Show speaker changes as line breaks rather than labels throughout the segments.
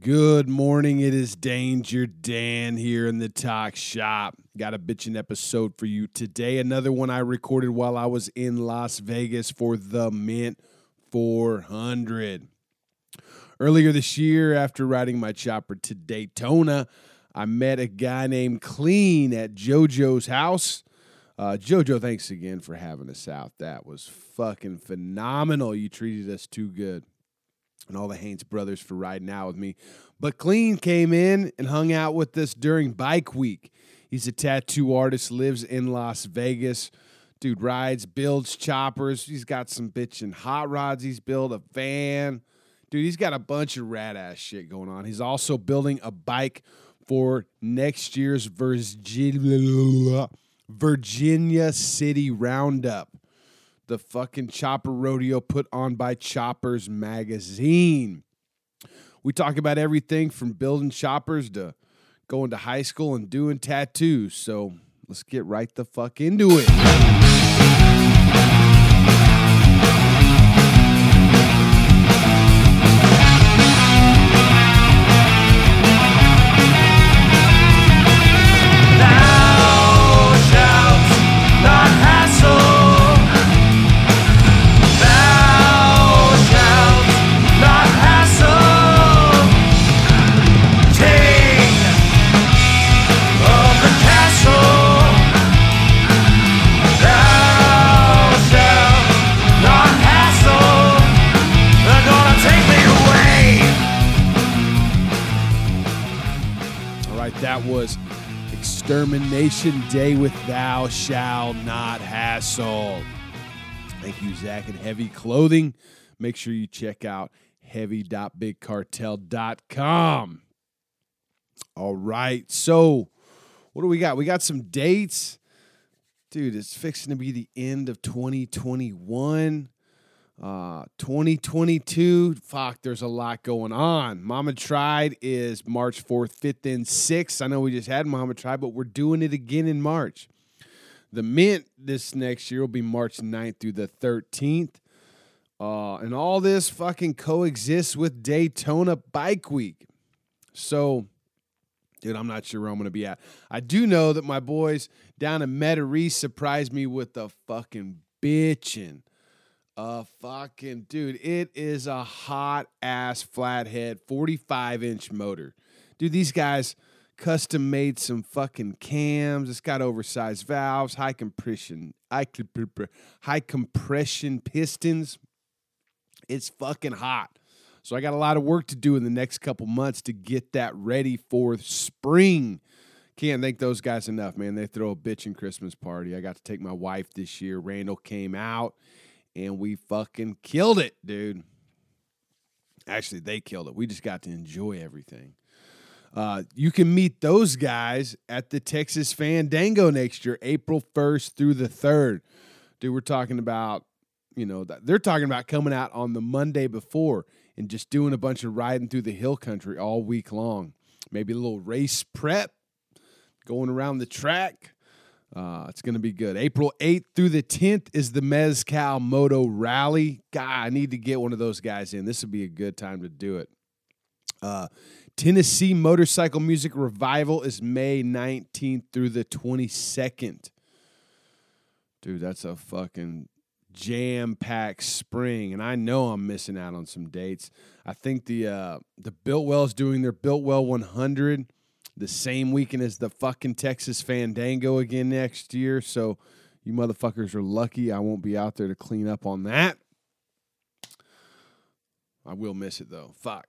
Good morning. It is Danger Dan here in the talk shop. Got a bitchin' episode for you today. Another one I recorded while I was in Las Vegas for the Mint 400. Earlier this year, after riding my chopper to Daytona, I met a guy named Clean at JoJo's house. Uh, JoJo, thanks again for having us out. That was fucking phenomenal. You treated us too good and all the Haynes brothers for riding out with me. But Clean came in and hung out with us during Bike Week. He's a tattoo artist, lives in Las Vegas. Dude rides, builds choppers. He's got some bitchin' hot rods. He's built a van. Dude, he's got a bunch of rad ass shit going on. He's also building a bike for next year's Virginia, Virginia City Roundup the fucking Chopper Rodeo put on by Choppers Magazine. We talk about everything from building choppers to going to high school and doing tattoos. So let's get right the fuck into it. Extermination Day with Thou Shall Not Hassle. Thank you, Zach and Heavy Clothing. Make sure you check out heavy.bigcartel.com. All right, so what do we got? We got some dates. Dude, it's fixing to be the end of 2021. Uh, 2022, fuck, there's a lot going on. Mama Tried is March 4th, 5th, and 6th. I know we just had Mama Tried, but we're doing it again in March. The Mint this next year will be March 9th through the 13th. Uh, and all this fucking coexists with Daytona Bike Week. So, dude, I'm not sure where I'm going to be at. I do know that my boys down in Metairie surprised me with the fucking bitchin' a fucking dude. It is a hot ass flathead 45 inch motor. Dude, these guys custom made some fucking cams. It's got oversized valves, high compression, high, high compression pistons. It's fucking hot. So I got a lot of work to do in the next couple months to get that ready for spring. Can't thank those guys enough, man. They throw a bitchin' Christmas party. I got to take my wife this year. Randall came out and we fucking killed it, dude. Actually, they killed it. We just got to enjoy everything. Uh, you can meet those guys at the Texas Fandango next year, April 1st through the 3rd. Dude, we're talking about, you know, they're talking about coming out on the Monday before and just doing a bunch of riding through the hill country all week long. Maybe a little race prep, going around the track. Uh, it's going to be good. April 8th through the 10th is the Mezcal Moto Rally. God, I need to get one of those guys in. This would be a good time to do it. Uh, Tennessee Motorcycle Music Revival is May 19th through the 22nd. Dude, that's a fucking jam packed spring, and I know I'm missing out on some dates. I think the uh, the Biltwell's doing their Biltwell 100 the same weekend as the fucking Texas Fandango again next year. So you motherfuckers are lucky. I won't be out there to clean up on that. I will miss it though. Fuck.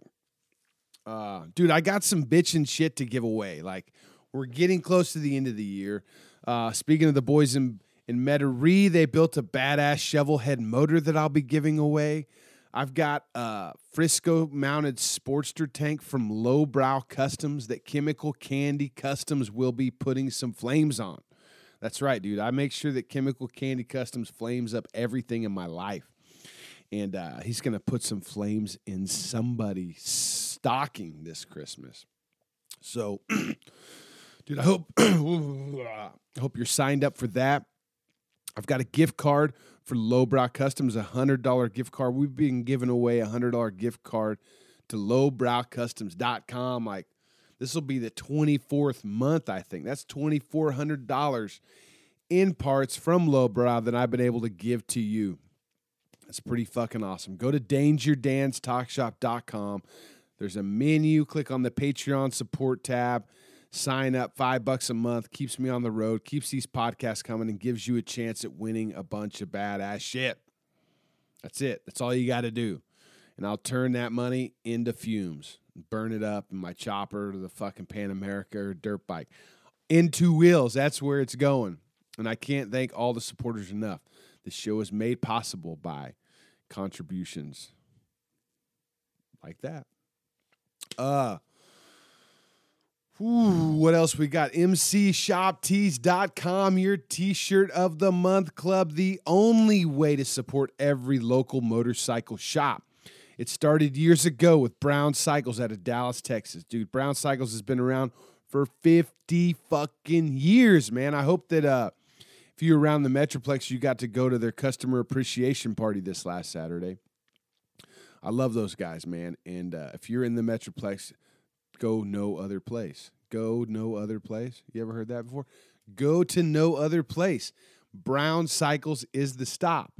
Uh, dude, I got some bitchin' shit to give away. Like, we're getting close to the end of the year. Uh, speaking of the boys in, in Metairie, they built a badass shovel head motor that I'll be giving away. I've got a Frisco mounted Sportster tank from Lowbrow Customs that Chemical Candy Customs will be putting some flames on. That's right, dude. I make sure that Chemical Candy Customs flames up everything in my life. And uh, he's going to put some flames in somebody's stocking this Christmas. So, dude, I hope I hope you're signed up for that. I've got a gift card for Lowbrow Customs, a hundred dollar gift card. We've been giving away a hundred dollar gift card to lowbrowcustoms.com. Like this will be the 24th month, I think. That's $2,400 in parts from Lowbrow that I've been able to give to you. That's pretty fucking awesome. Go to dangerdanstalkshop.com. There's a menu. Click on the Patreon support tab. Sign up five bucks a month. Keeps me on the road, keeps these podcasts coming, and gives you a chance at winning a bunch of badass shit. That's it. That's all you got to do. And I'll turn that money into fumes, burn it up in my chopper to the fucking Pan America or dirt bike. Into wheels. That's where it's going. And I can't thank all the supporters enough. The show is made possible by contributions like that. Uh Ooh, what else we got? MCShopTees.com, your t shirt of the month club, the only way to support every local motorcycle shop. It started years ago with Brown Cycles out of Dallas, Texas. Dude, Brown Cycles has been around for 50 fucking years, man. I hope that uh, if you're around the Metroplex, you got to go to their customer appreciation party this last Saturday. I love those guys, man. And uh, if you're in the Metroplex, go no other place. Go no other place. You ever heard that before? Go to no other place. Brown Cycles is the stop.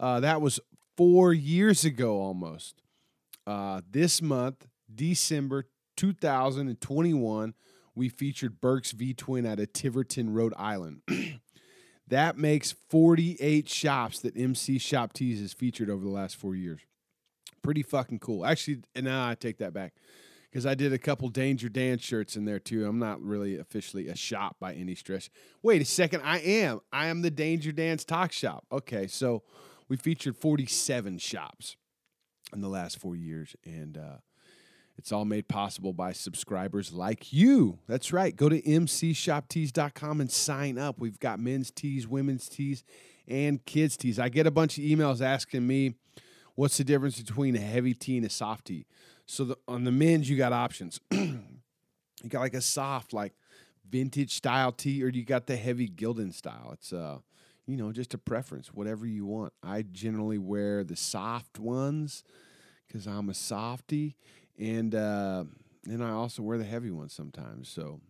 Uh, that was four years ago almost. Uh, this month, December 2021, we featured Burke's V Twin out of Tiverton, Rhode Island. that makes 48 shops that MC Shop Tees has featured over the last four years. Pretty fucking cool. Actually, and now I take that back because I did a couple Danger Dan shirts in there too. I'm not really officially a shop by any stretch. Wait a second, I am. I am the Danger Dan's Talk Shop. Okay, so we featured 47 shops in the last four years, and uh, it's all made possible by subscribers like you. That's right. Go to mcshoptees.com and sign up. We've got men's tees, women's tees, and kids' tees. I get a bunch of emails asking me what's the difference between a heavy tee and a soft tee. So the, on the men's, you got options. you got like a soft, like vintage style tee, or you got the heavy Gildan style. It's uh, you know, just a preference, whatever you want. I generally wear the soft ones because I'm a softy, and uh, and I also wear the heavy ones sometimes. So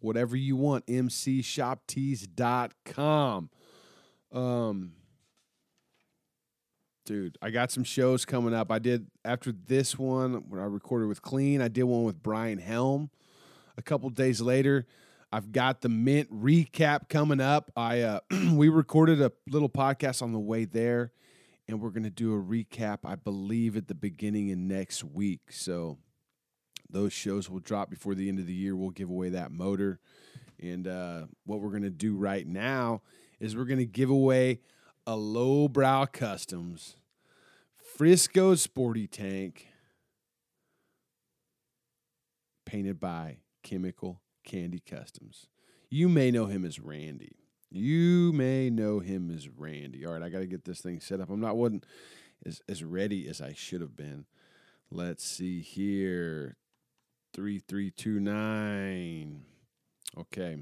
whatever you want, mcshoptees.com. Um, dude, I got some shows coming up. I did after this one when I recorded with Clean. I did one with Brian Helm. A couple days later, I've got the Mint recap coming up. I uh, we recorded a little podcast on the way there, and we're gonna do a recap. I believe at the beginning of next week. So those shows will drop before the end of the year. We'll give away that motor, and uh, what we're gonna do right now is we're gonna give away a lowbrow customs Frisco sporty tank painted by Chemical Candy Customs. You may know him as Randy. You may know him as Randy. All right, I got to get this thing set up. I'm not wasn't as, as ready as I should have been. Let's see here. 3329. Okay.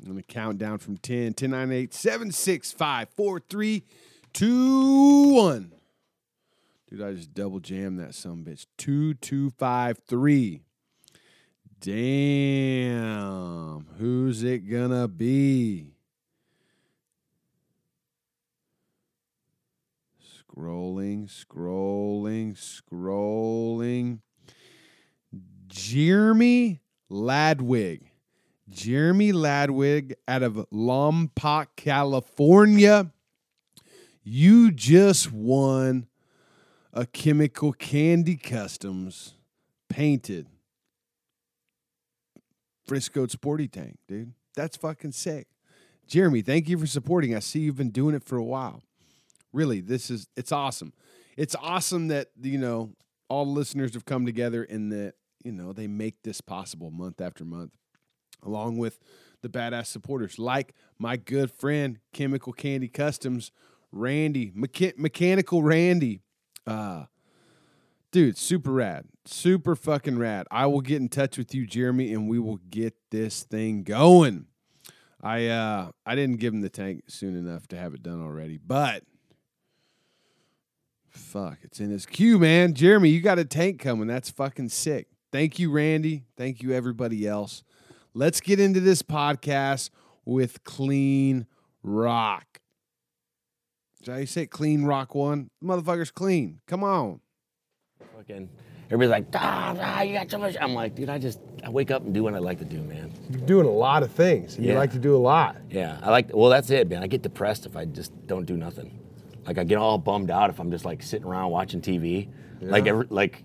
I'm going to count down from 10, 10, 9, 8, 7, 6, 5, 4, 3, 2, 1. Dude, I just double jammed that some bitch. 2, 2, 5, 3. Damn. Who's it going to be? Scrolling, scrolling, scrolling. Jeremy Ladwig. Jeremy Ladwig out of Lompoc, California. You just won a chemical candy customs painted Frisco Sporty Tank, dude. That's fucking sick. Jeremy, thank you for supporting. I see you've been doing it for a while. Really, this is it's awesome. It's awesome that, you know, all the listeners have come together and that, you know, they make this possible month after month along with the badass supporters like my good friend Chemical Candy Customs, Randy, Mecha- Mechanical Randy. Uh, dude, super rad. Super fucking rad. I will get in touch with you, Jeremy, and we will get this thing going. I uh I didn't give him the tank soon enough to have it done already, but
Fuck, it's in his queue, man. Jeremy, you got a tank coming. That's fucking sick. Thank you, Randy. Thank you, everybody else. Let's get into this podcast with Clean Rock. Is I say? Clean Rock One? Motherfucker's clean. Come on.
Fucking everybody's like, ah, ah, you got so much. I'm like, dude, I just I wake up and do what I like to do, man.
You're doing a lot of things. and You like to do a lot.
Yeah, I like. Well, that's it, man. I get depressed if I just don't do nothing. Like I get all bummed out if I'm just like sitting around watching TV. Like every like,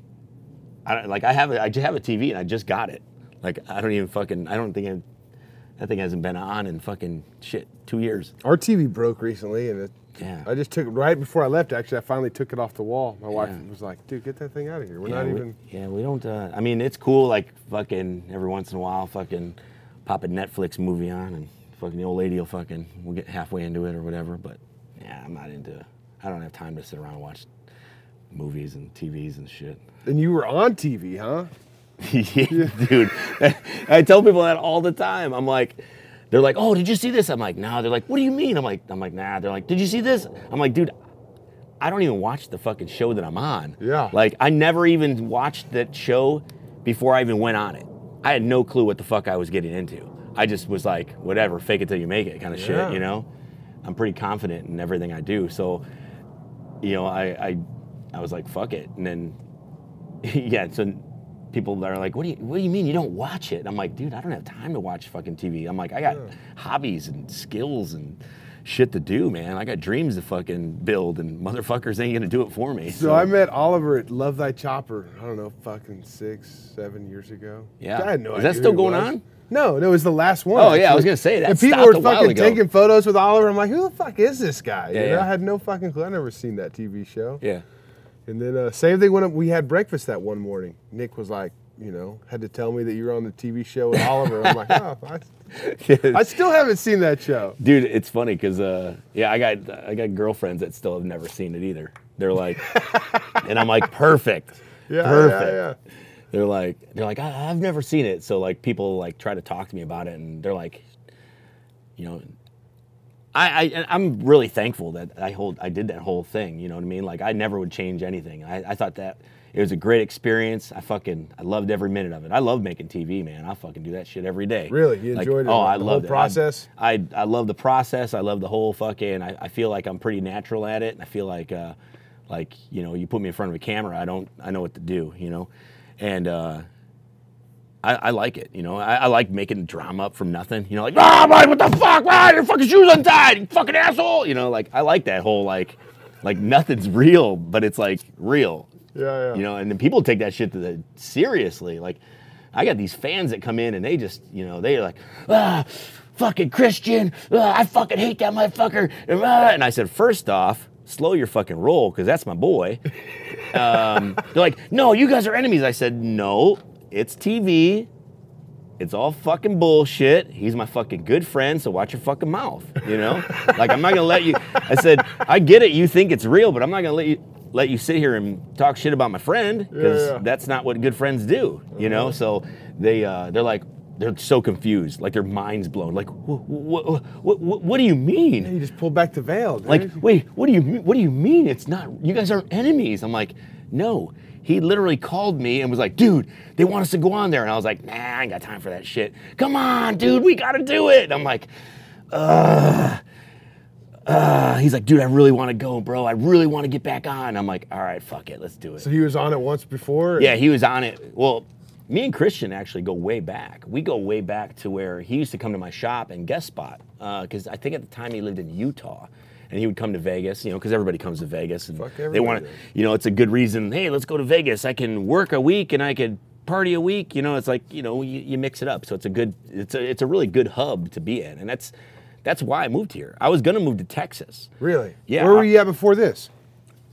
I don't- like I have a, I just have a TV and I just got it. Like I don't even fucking I don't think I, that thing hasn't been on in fucking shit two years.
Our TV broke recently, and it,
Yeah.
I just took it right before I left. Actually, I finally took it off the wall. My wife was like, "Dude, get that thing out of here. We're
yeah,
not
we,
even."
Yeah, we don't. Uh, I mean, it's cool. Like fucking every once in a while, fucking pop a Netflix movie on, and fucking the old lady will fucking we'll get halfway into it or whatever. But yeah, I'm not into. I don't have time to sit around and watch movies and TVs and shit.
And you were on TV, huh?
yeah, dude. I tell people that all the time. I'm like, they're like, "Oh, did you see this?" I'm like, "No." They're like, "What do you mean?" I'm like, "I'm like, nah." They're like, "Did you see this?" I'm like, "Dude, I don't even watch the fucking show that I'm on."
Yeah.
Like, I never even watched that show before I even went on it. I had no clue what the fuck I was getting into. I just was like, whatever, fake it till you make it, kind of
Yeah.
shit. You know. I'm pretty confident in everything I do, so you know, I I, I was like, fuck it, and then yeah, so people that are like, what do you what do you mean you don't watch it? I'm like, dude, I don't have time to watch fucking TV. I'm like, I got hobbies and skills and shit to do, man. I got dreams to fucking build, and motherfuckers ain't gonna do it for me.
So I met Oliver at Love Thy Chopper. I don't know, fucking six, seven years ago.
Yeah.
I had no
Is
idea
that still going
was.
on?
No, no, it was the last one.
Oh, yeah, I was gonna say, that
And people were fucking taking photos with Oliver. I'm like, who the fuck is this guy?
Yeah,
you know,
yeah.
I had no fucking clue. I never seen that TV show.
yeah.
And then uh, same thing when we had breakfast that one morning. Nick was like, you know, had to tell me that you were on the TV show with Oliver. I'm like, oh, I, I still haven't seen that show.
Dude, it's funny because uh, yeah, I got I got girlfriends that still have never seen it either. They're like, and I'm like, perfect,
Yeah, yeah,
perfect.
yeah.
They're like, they're like, I, I've never seen it. So like, people like try to talk to me about it, and they're like, you know, I, I I'm really thankful that I hold I did that whole thing. You know what I mean? Like, I never would change anything. I, I thought that it was a great experience. I fucking I loved every minute of it. I love making TV, man. I fucking do that shit every day.
Really? You
Like,
enjoyed it,
Oh, I
the whole
it. I-
process?
I, I love the process. I love the whole fucking. I, I feel like I'm pretty natural at it, and I feel like uh, like you know, you put me in front of a camera, I don't, I know what to do, you know, and uh, I, I like it, you know. I, I like making drama up from nothing, you know, like ah, what the fuck, ah, your fucking shoes untied, you fucking asshole, you know, like I like that whole like, like nothing's real, but it's like real,
Yeah, yeah.
you know, and then people take that shit to the seriously. Like, I got these fans that come in and they just, you know, they're like, ah, fucking Christian, ah, I fucking hate that motherfucker. ah." And I said, first off, slow your fucking roll because that's my boy. Um, they're like, no, you guys are enemies. I said, no, it's TV. It's all fucking bullshit. He's my fucking good friend, so watch your fucking mouth. You know, like I'm not gonna let you. I said, I get it. You think it's real, but I'm not gonna let you let you sit here and talk shit about my friend because
Yeah, yeah.
that's not what good friends do. You know, so they uh, they're like they're so confused, like their minds blown. Like, what what what, what do you mean?
You just pulled back the veil. Dude.
Like, wait, what do you mean- what do you mean? It's not you guys aren't enemies. I'm like, no. He literally called me and was like, dude, they want us to go on there. And I was like, nah, I ain't got time for that shit. Come on, dude, we gotta do it. And I'm like, uh, uh, he's like, dude, I really want to go, bro. I really want to get back on. I'm like, all right, fuck it, let's do it.
so he was on it once before.
Yeah, he was on it. Well, me and Christian actually go way back. We go way back to where he used to come to my shop and guest spot. Because I think at the time he lived in Utah. And he would come to Vegas, you know, because everybody comes to Vegas. And
Fuck
they want to, you know, it's a good reason. Hey, let's go to Vegas. I can work a week and I could party a week. You know, it's like, you know, you, you mix it up. So it's a good, it's a, it's a really good hub to be in. And that's, that's why I moved here. I was going to move to Texas,
Really?
Yeah,
Where were you at before this?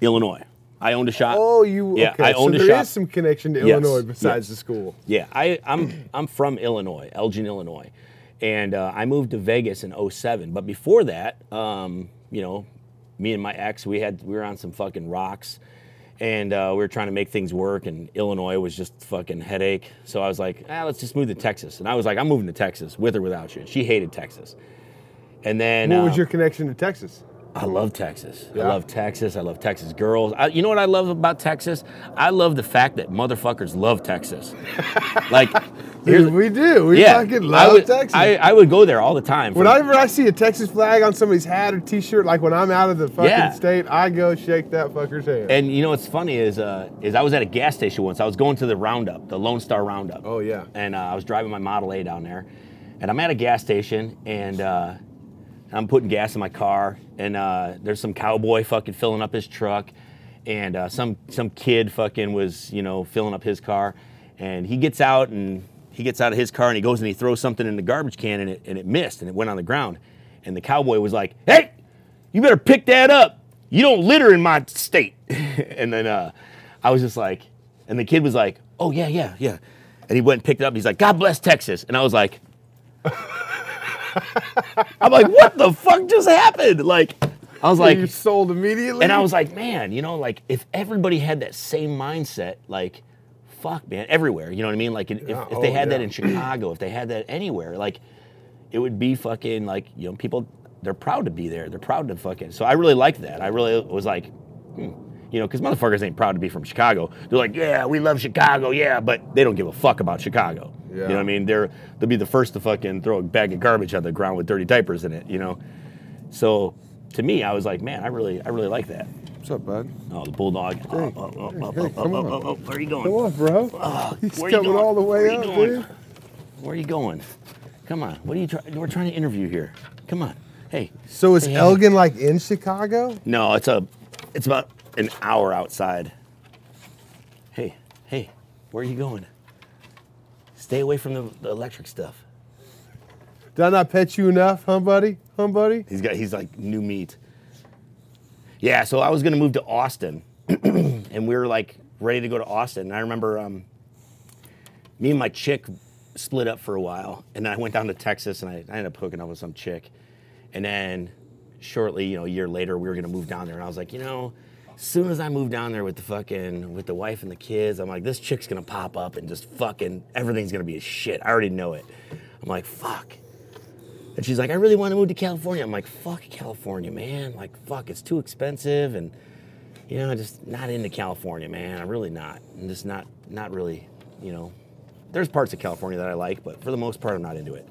Illinois. I owned a shop.
Oh, you.
Yeah,
okay.
I owned
so
a
there
shop.
is some connection to
Yes,
Illinois besides
yes.
the school.
Yeah, I, I'm I'm from Illinois, Elgin, Illinois, and uh, I moved to Vegas in 07. But before that, um, you know, me and my ex, we had we were on some fucking rocks, and uh, we were trying to make things work. And Illinois was just fucking headache. So I was like, ah, let's just move to Texas. And I was like, I'm moving to Texas with or without you. She hated Texas. And then
What
uh,
was your connection to Texas?
I love Texas. I love Texas. I love Texas girls. I, you know what I love about Texas? I love the fact that motherfuckers love Texas. like, here's-
we do. We
yeah,
fucking
I
love
would,
Texas.
I, I would go there all the time.
Whenever I see a Texas flag on somebody's hat or T-shirt, like when I'm out of the fucking
Yeah.
state, I go shake that fucker's hand.
and you know what's funny is, uh, is I was at a gas station once. I was going to the Roundup, the Lone Star Roundup.
Oh, yeah.
And uh, I was driving my Model A down there, and I'm at a gas station, and uh, I'm putting gas in my car, and uh, there's some cowboy fucking filling up his truck, and uh, some some kid fucking was you know filling up his car, and he gets out and he gets out of his car and he goes and he throws something in the garbage can and it and it missed and it went on the ground, and the cowboy was like, "Hey, you better pick that up. You don't litter in my state." and then uh, I was just like, and the kid was like, "Oh yeah, yeah, yeah," and he went and picked it up. He's like, "God bless Texas," and I was like. I'm like, what the fuck just happened? Like, I was like,
you sold immediately.
and I was like, man, you know, like if everybody had that same mindset, like, fuck, man, everywhere, you know what I mean? Like, if,
Yeah,
if they
oh,
had that in Chicago, if they had that anywhere, like, it would be fucking like, you know, people, they're proud to be there. They're proud to fucking. So I really liked that. I really was like, hmm, you know, because motherfuckers ain't proud to be from Chicago. They're like, yeah, we love Chicago, yeah, but they don't give a fuck about Chicago. You know what I mean? They're they'll be the first to fucking throw a bag of garbage on the ground with dirty diapers in it. You know, so to me, I was like, man, I really, I really like that.
What's up, bud?
Oh, the bulldog. Oh, oh, oh, oh,
hey,
oh,
come
oh,
on.
oh, oh, where are you going?
Come on, bro. He's
where you
coming
going?
all the way
you
up,
going?
dude.
Where are you going? Come on. What are you trying? We're trying to interview here. Come on. Hey.
So is
Hey, hey.
Elgin like in Chicago?
No, it's a, it's about an hour outside. Hey, hey, where are you going? Stay away from the, the electric stuff.
Did I not pet you enough, huh, buddy? Huh, buddy?
He's got he's like new meat. Yeah, so I was gonna move to Austin, and we were like ready to go to Austin. And I remember um, me and my chick split up for a while, and then I went down to Texas, and I, I ended up hooking up with some chick, and then shortly, you know, a year later, we were gonna move down there, and I was like, you know. As soon as I move down there with the fucking with the wife and the kids, I'm like, this chick's gonna pop up and just fucking everything's gonna be a shit. I already know it. I'm like, fuck. And she's like, I really want to move to California. I'm like, fuck California, man. Like, fuck, it's too expensive, and you know, just not into California, man. I'm really not. I'm just not, not really, you know. There's parts of California that I like, but for the most part, I'm not into it.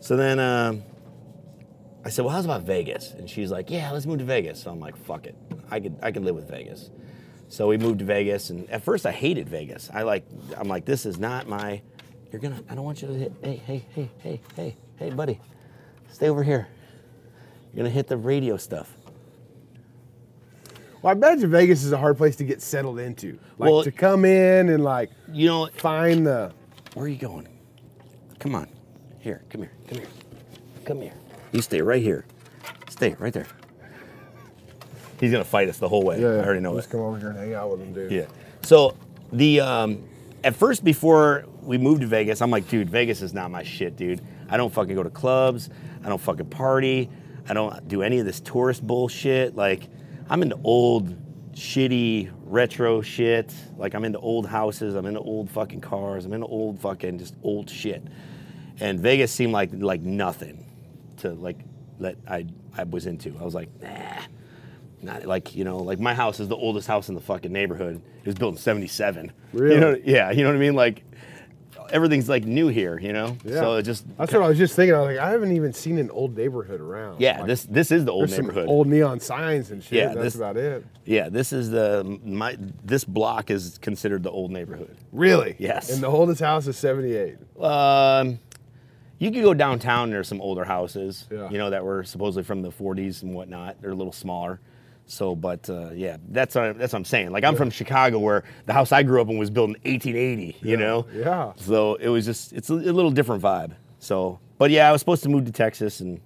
So then um, I said, well, how's about Vegas? And she's like, yeah, let's move to Vegas. So I'm like, fuck it, I could, I could live with Vegas. So we moved to Vegas, and at first I hated Vegas. I like, I'm like, this is not my. You're gonna. I don't want you to hit. Hey, hey, hey, hey, hey, hey, buddy, stay over here. You're gonna hit the radio stuff.
Well, I imagine Vegas is a hard place to get settled into. Like
Well-
to come in and like
You know,
find the.
where are you going? Come on, here, come here, come here, come here. You stay right here. Stay right there. He's gonna fight us the whole way. I already know it.
Just
it.
come over here and hang out with him, dude.
Yeah. So the um, at first before we moved to Vegas, I'm like, dude, Vegas is not my shit, dude. I don't fucking go to clubs. I don't fucking party. I don't do any of this tourist bullshit. Like, I'm into old, shitty, retro shit. Like, I'm into old houses. I'm into old fucking cars. I'm into old fucking just old shit. And Vegas seemed like like nothing to like that I I was into. I was like, nah. Not like you know, like my house is the oldest house in the fucking neighborhood. It was built in '77.
Really?
You know, yeah. You know what I mean? Like everything's like new here. You know.
Yeah.
So it just
That's what I was just thinking. I was like, I haven't even seen an old neighborhood around.
yeah.
Like,
this this is the old neighborhood.
old neon signs and shit.
Yeah,
That's
this-
about it.
yeah. This is the my this block is considered the old neighborhood.
Really?
Yes.
And the oldest house is 78.
Um, you could go downtown. There's some older houses,
Yeah.
you know, that were supposedly from the 40s and whatnot. They're a little smaller. So, but uh, yeah, that's what, that's what I'm saying. Like I'm from Chicago, where the house I grew up in was built in 1880. You know.
Yeah.
So it was just it's a, a little different vibe. So, but yeah, I was supposed to move to Texas and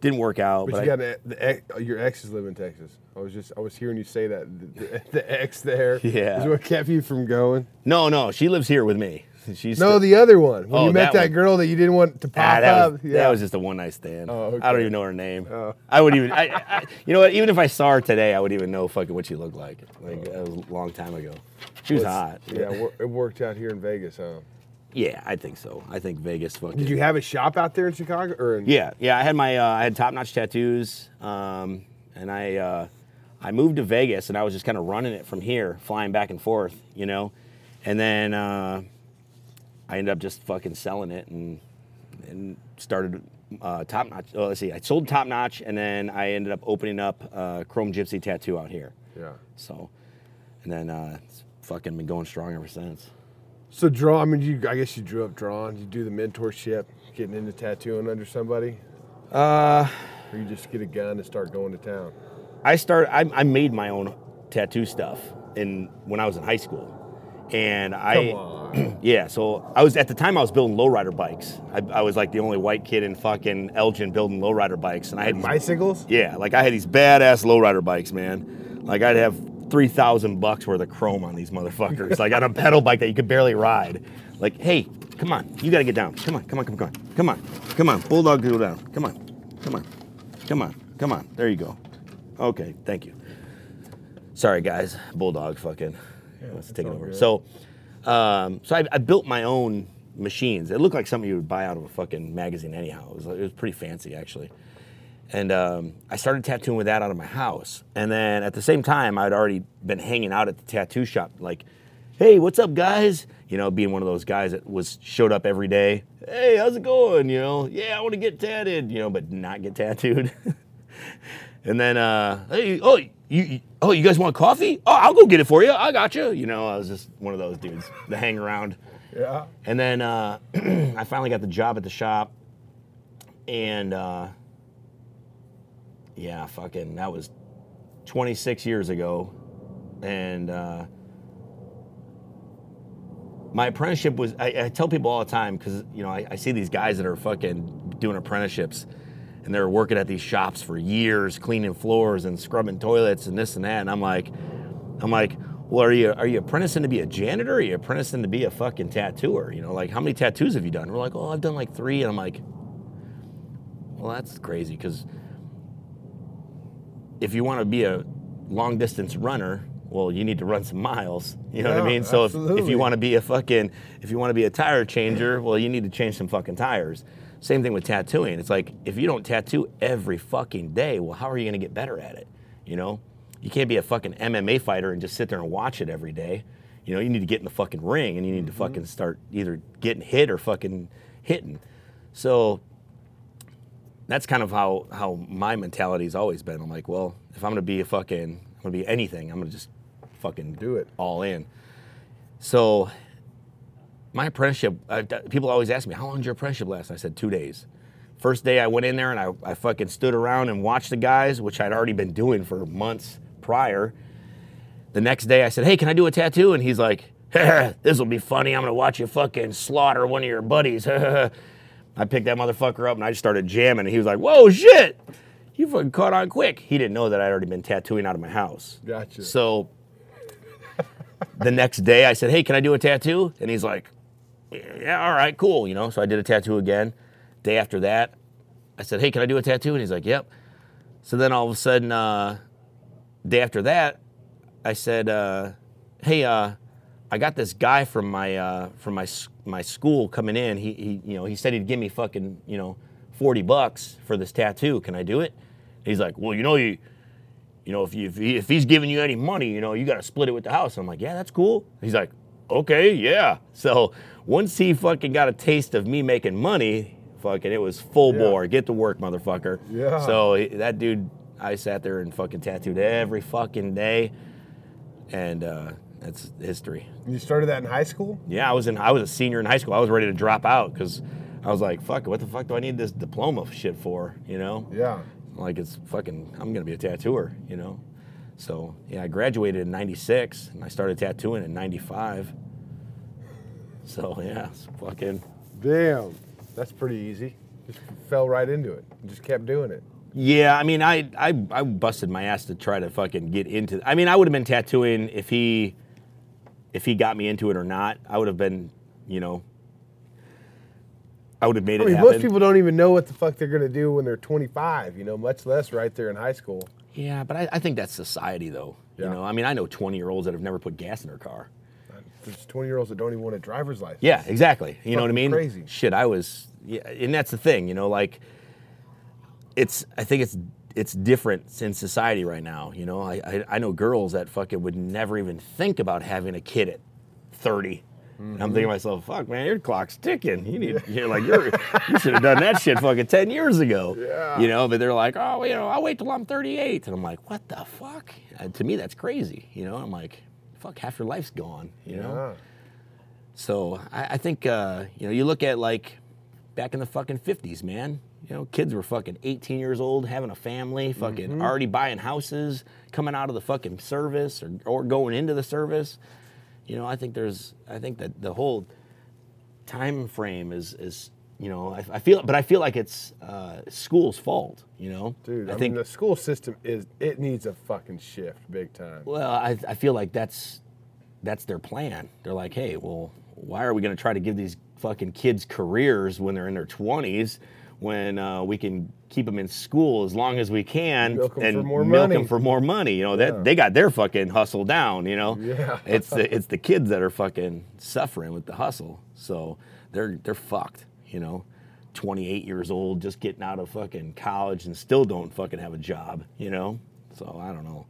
didn't work out.
But,
But,
you
I-
got a, the ex, your exes live in Texas. I was just I was hearing you say that the, the, the ex there
Yeah.
is what kept you from going.
no, no, she lives here with me. She's
No,
still-
the other one when
Oh,
you met
that
that, girl that you didn't want to pop
Ah, that,
up.
was,
yeah.
that was just a one night stand.
Oh, okay.
I don't even know her name.
Oh.
I would even, I, I, you know what? Even if I saw her today, I would even know fucking what she looked like. Like that was a long time ago. She was hot.
Yeah, it worked out here in Vegas, huh?
yeah, I think so. I think Vegas fucking.
Did you have a shop out there in Chicago or in
Yeah, yeah. I had my, uh, I had top notch tattoos. Um, and I uh, I moved to Vegas, and I was just kind of running it from here, flying back and forth, you know, and then uh, I ended up just fucking selling it and and started uh, Top Notch. Oh, let's see, I sold Top Notch, and then I ended up opening up uh, Chrome Gypsy Tattoo out here.
Yeah.
So, and then uh, it's fucking been going strong ever since.
So draw. I mean, you. I guess you drew up drawing. You do the mentorship, getting into tattooing under somebody,
Uh,
or you just get a gun and start going to town.
I started. I, I made my own tattoo stuff in when I was in high school, and I. Yeah, so I was at the time I was building lowrider bikes. I, I was like the only white kid in fucking Elgin building lowrider bikes, and I had these-
Bicycles.
yeah, like I had these badass lowrider bikes, man. Like I'd have three thousand bucks worth of chrome on these motherfuckers, like on a pedal bike that you could barely ride. Like, hey, come on, you gotta get down. Come on, come on, come on, come on, come on, bulldog, go down. Come on, come on, come on, come on. There you go. Okay, thank you. Sorry, guys, bulldog, fucking, wants to take it over.
good.
So, um, so I, I built my own machines. It looked like something you would buy out of a fucking magazine, anyhow. It was, it was pretty fancy, actually. And um, I started tattooing with that out of my house. And then at the same time, I'd already been hanging out at the tattoo shop, like, hey, what's up, guys? You know, being one of those guys that was showed up every day. Hey, how's it going? You know, yeah, I want to get tatted. You know, but not get tattooed. and then, uh, hey, oh, you, you, oh, you guys want coffee? Oh, I'll go get it for you. I got you. You know, I was just one of those dudes that hang around.
Yeah.
And then uh, I finally got the job at the shop, and uh, yeah, fucking that was 26 years ago, and uh, my apprenticeship was. I, I tell people all the time because you know I, I see these guys that are fucking doing apprenticeships, and they're working at these shops for years, cleaning floors and scrubbing toilets and this and that, and I'm like, I'm like, well, are you are you apprenticing to be a janitor? Or are you apprenticing to be a fucking tattooer? You know, like how many tattoos have you done? We're like, oh, I've done like three, and I'm like, well, that's crazy because if you want to be a long distance runner, well, you need to run some miles. You know what I
Yeah,
mean? So if, if you want to be a fucking if you want to be a tire changer, well, you need to change some fucking tires. Same thing with tattooing. It's like if you don't tattoo every fucking day, well, how are you going to get better at it? You know, you can't be a fucking MMA fighter and just sit there and watch it every day. You know, you need to get in the fucking ring and you need to mm-hmm. fucking start either getting hit or fucking hitting. So that's kind of how how my mentality's always been. I'm like, well, if I'm gonna be a fucking, I'm gonna be anything. I'm gonna just fucking
Do it.
all in. So my apprenticeship, I, people always ask me, how long did your apprenticeship last? I said two days. First day I went in there and I, I fucking stood around and watched the guys, which I'd already been doing for months prior. The next day I said, hey, can I do a tattoo? And he's like, this will be funny. I'm gonna watch you fucking slaughter one of your buddies. I picked that motherfucker up and I just started jamming. And he was like, whoa, shit. You fucking caught on quick. He didn't know that I'd already been tattooing out of my house.
Gotcha.
So the next day I said, hey, can I do a tattoo? And he's like, yeah, all right, cool. You know, so I did a tattoo again. Day after that, I said, hey, can I do a tattoo? And he's like, yep. So then all of a sudden, uh, day after that, I said, uh, hey, uh, I got this guy from my uh, from my my school coming in. He, he you know he said he'd give me fucking you know forty bucks for this tattoo. Can I do it? He's like, well, you know you you know if you, if, he, if he's giving you any money, you know you got to split it with the house. I'm like, yeah, that's cool. He's like, okay, yeah. So once he fucking got a taste of me making money, fucking it was full
Yeah.
bore. Get to work, motherfucker.
Yeah.
So that dude, I sat there and fucking tattooed every fucking day, and uh, that's history.
You started that in high school?
Yeah, I was in. I was a senior in high school. I was ready to drop out because I was like, "Fuck, what the fuck do I need this diploma shit for?" You know?
Yeah.
Like it's fucking. I'm gonna be a tattooer. You know? So yeah, I graduated in '96 and I started tattooing in '95. So yeah, it's fucking.
Damn. That's pretty easy. Just fell right into it. Just kept doing it.
Yeah, I mean, I, I I busted my ass to try to fucking get into. I mean, I would have been tattooing if he, if he got me into it or not. I would have been, you know, I would have made
I
it
mean,
happen.
most people don't even know what the fuck they're gonna do when they're 25. You know, much less right there in high school.
Yeah, but I, I think that's society, though.
Yeah.
You know, I mean, I know 20 year olds that have never put gas in their car.
There's 20 year olds that don't even want a driver's license.
Yeah, exactly. You know what I mean?
crazy.
Shit, I was, yeah, and that's the thing, you know, like, it's, I think it's it's different in society right now. You know, I, I I know girls that fucking would never even think about having a kid at 30. And I'm thinking to mm-hmm. myself, fuck, man, your clock's ticking. You need, you're like, you're, you should have done that shit fucking 10 years ago.
Yeah.
You know, but they're like, oh, you know, I'll wait till I'm 38. And I'm like, what the fuck? And to me, that's crazy. You know, I'm like, fuck, half your life's gone, you know?
Yeah.
So I, I think uh, you know you look at like back in the fucking fifties, man. You know, kids were fucking 18 years old, having a family, fucking already buying houses, coming out of the fucking service or, or going into the service. You know, I think there's, I think that the whole time frame is is you know I, I feel, but I feel like it's uh, school's fault. You know,
Dude, I,
I
mean,
think
the school system is it needs a fucking shift big time.
Well, I, I feel like that's that's their plan. They're like, hey, well, why are we going to try to give these fucking kids careers when they're in their 20s when uh, we can keep them in school as long as we can
Milk
and
for more
milk
money.
them for more money? You know, that
Yeah.
they got their fucking hustle down, you know?
Yeah.
it's, the, it's the kids that are fucking suffering with the hustle. So they're, they're fucked, you know? 28 years old, just getting out of fucking college and still don't fucking have a job, you know? So I don't know.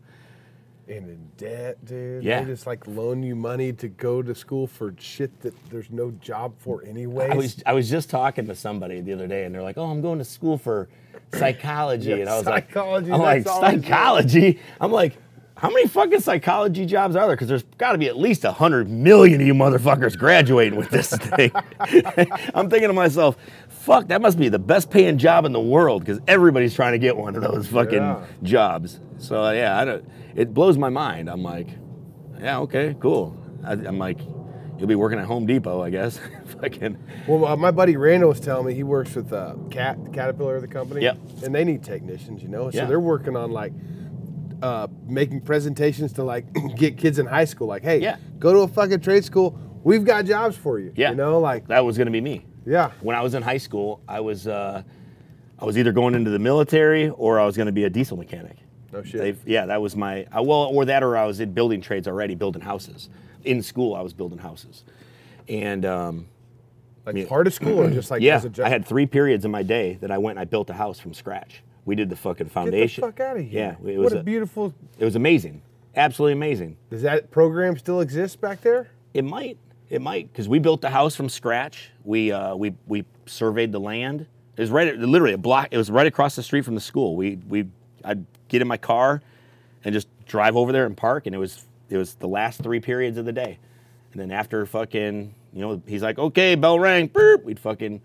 And in debt, dude.
Yeah.
They just like loan you money to go to school for shit that there's no job for anyway.
I was I was just talking to somebody the other day, and they're like, "Oh, I'm going to school for psychology,"
Yeah,
and I was like,
psychology,
like, "I'm like psychology." I'm like, "How many fucking psychology jobs are there? Because there's got to be at least a hundred million of you motherfuckers graduating with this thing." I'm thinking to myself, "Fuck, that must be the best paying job in the world because everybody's trying to get one of those fucking
Yeah.
jobs." So yeah, I don't. It blows my mind. I'm like, "Yeah, okay, cool." I, I'm like. You'll be working at Home Depot, I guess. Fucking
Well, uh, my buddy Randall was telling me he works with uh, Cat Caterpillar, the company.
Yep.
And they need technicians, you know. So
Yeah.
they're working on like uh, making presentations to like get kids in high school. Like, hey,
Yeah.
go to a fucking trade school. We've got jobs for you.
Yeah.
You know, like
that was going to be me.
yeah.
When I was in high school, I was uh, I was either going into the military or I was going to be a diesel mechanic.
No shit.
They've- yeah, that was my well, or that, or I was in building trades already, building houses. In school, I was building houses, and um,
like part of school or just like
yeah,
as a job.
I had three periods in my day that I went and I built a house from scratch. We did the fucking foundation.
Get the fuck out of here.
Yeah, it
what
was
a
a-
beautiful.
It was amazing, absolutely amazing.
Does that program still exist back there?
It might. It might because we built the house from scratch. We uh, we we surveyed the land. It was right, literally a block. It was right across the street from the school. We we I'd get in my car and just drive over there and park, and it was it was the last three periods of the day. And then after fucking, you know, he's like, okay, bell rang, burp. We'd fucking,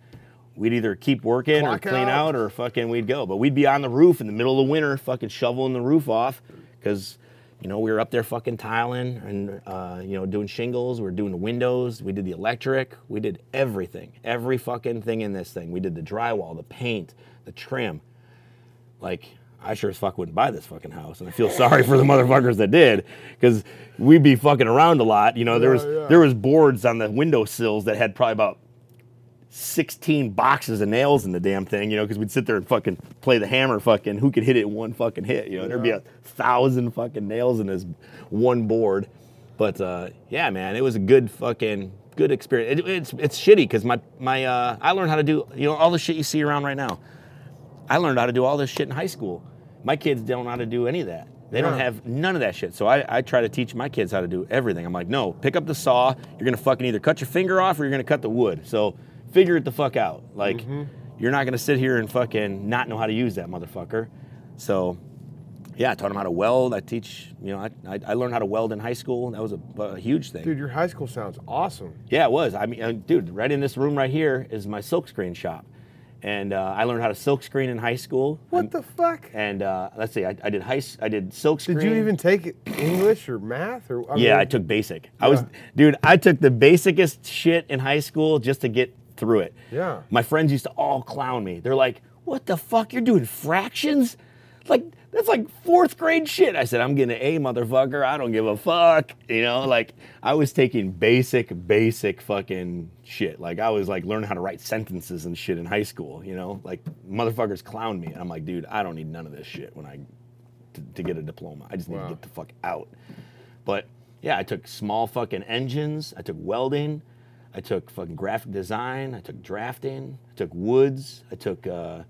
we'd either keep working
Clock
or clean
out.
out or fucking we'd go. But we'd be on the roof in the middle of the winter, fucking shoveling the roof off because, you know, we were up there fucking tiling and, uh, you know, doing shingles. We were doing the windows. We did the electric. We did everything, every fucking thing in this thing. We did the drywall, the paint, the trim. Like, I sure as fuck wouldn't buy this fucking house, and I feel sorry for the motherfuckers that did, because we'd be fucking around a lot. You know, there was
Yeah, yeah.
there was boards on the window sills that had probably about 16 boxes of nails in the damn thing, you know, because we'd sit there and fucking play the hammer, fucking who could hit it in one fucking hit, you know, there'd be a thousand fucking nails in this one board. But uh, yeah, man, it was a good fucking good experience. It, it's it's shitty because my my uh, I learned how to do you know all the shit you see around right now. I learned how to do all this shit in high school. My kids don't know how to do any of that. They don't have none of that shit. So I, I try to teach my kids how to do everything. I'm like, no, pick up the saw. You're gonna fucking either cut your finger off or you're gonna cut the wood. So figure it the fuck out. Like,
Mm-hmm.
you're not gonna sit here and fucking not know how to use that motherfucker. So, yeah, I taught him how to weld. I teach, you know, I, I, I learned how to weld in high school. That was a, a huge thing.
Dude, your high school sounds awesome.
Yeah, it was. I mean, dude, right in this room right here is my silkscreen shop, and uh, I learned how to silkscreen in high school.
What
I'm-
the fuck?
And uh, let's see, I, I did high, I did silkscreen.
Did you even take English or math or? I
Yeah,
mean,
I took basic. I was, dude, I took the basicest shit in high school just to get through it.
Yeah.
My friends used to all clown me. They're like, "What the fuck? You're doing fractions? Like that's like fourth grade shit." I said, "I'm getting an A, motherfucker. I don't give a fuck." You know, like I was taking basic, basic fucking shit. Like I was like learning how to write sentences and shit in high school. You know, like motherfuckers clown me. And I'm like, dude, I don't need none of this shit when I to, to get a diploma. I just need
Wow.
to get the fuck out. But yeah, I took small fucking engines. I took welding. I took fucking graphic design. I took drafting. I took woods. I took uh,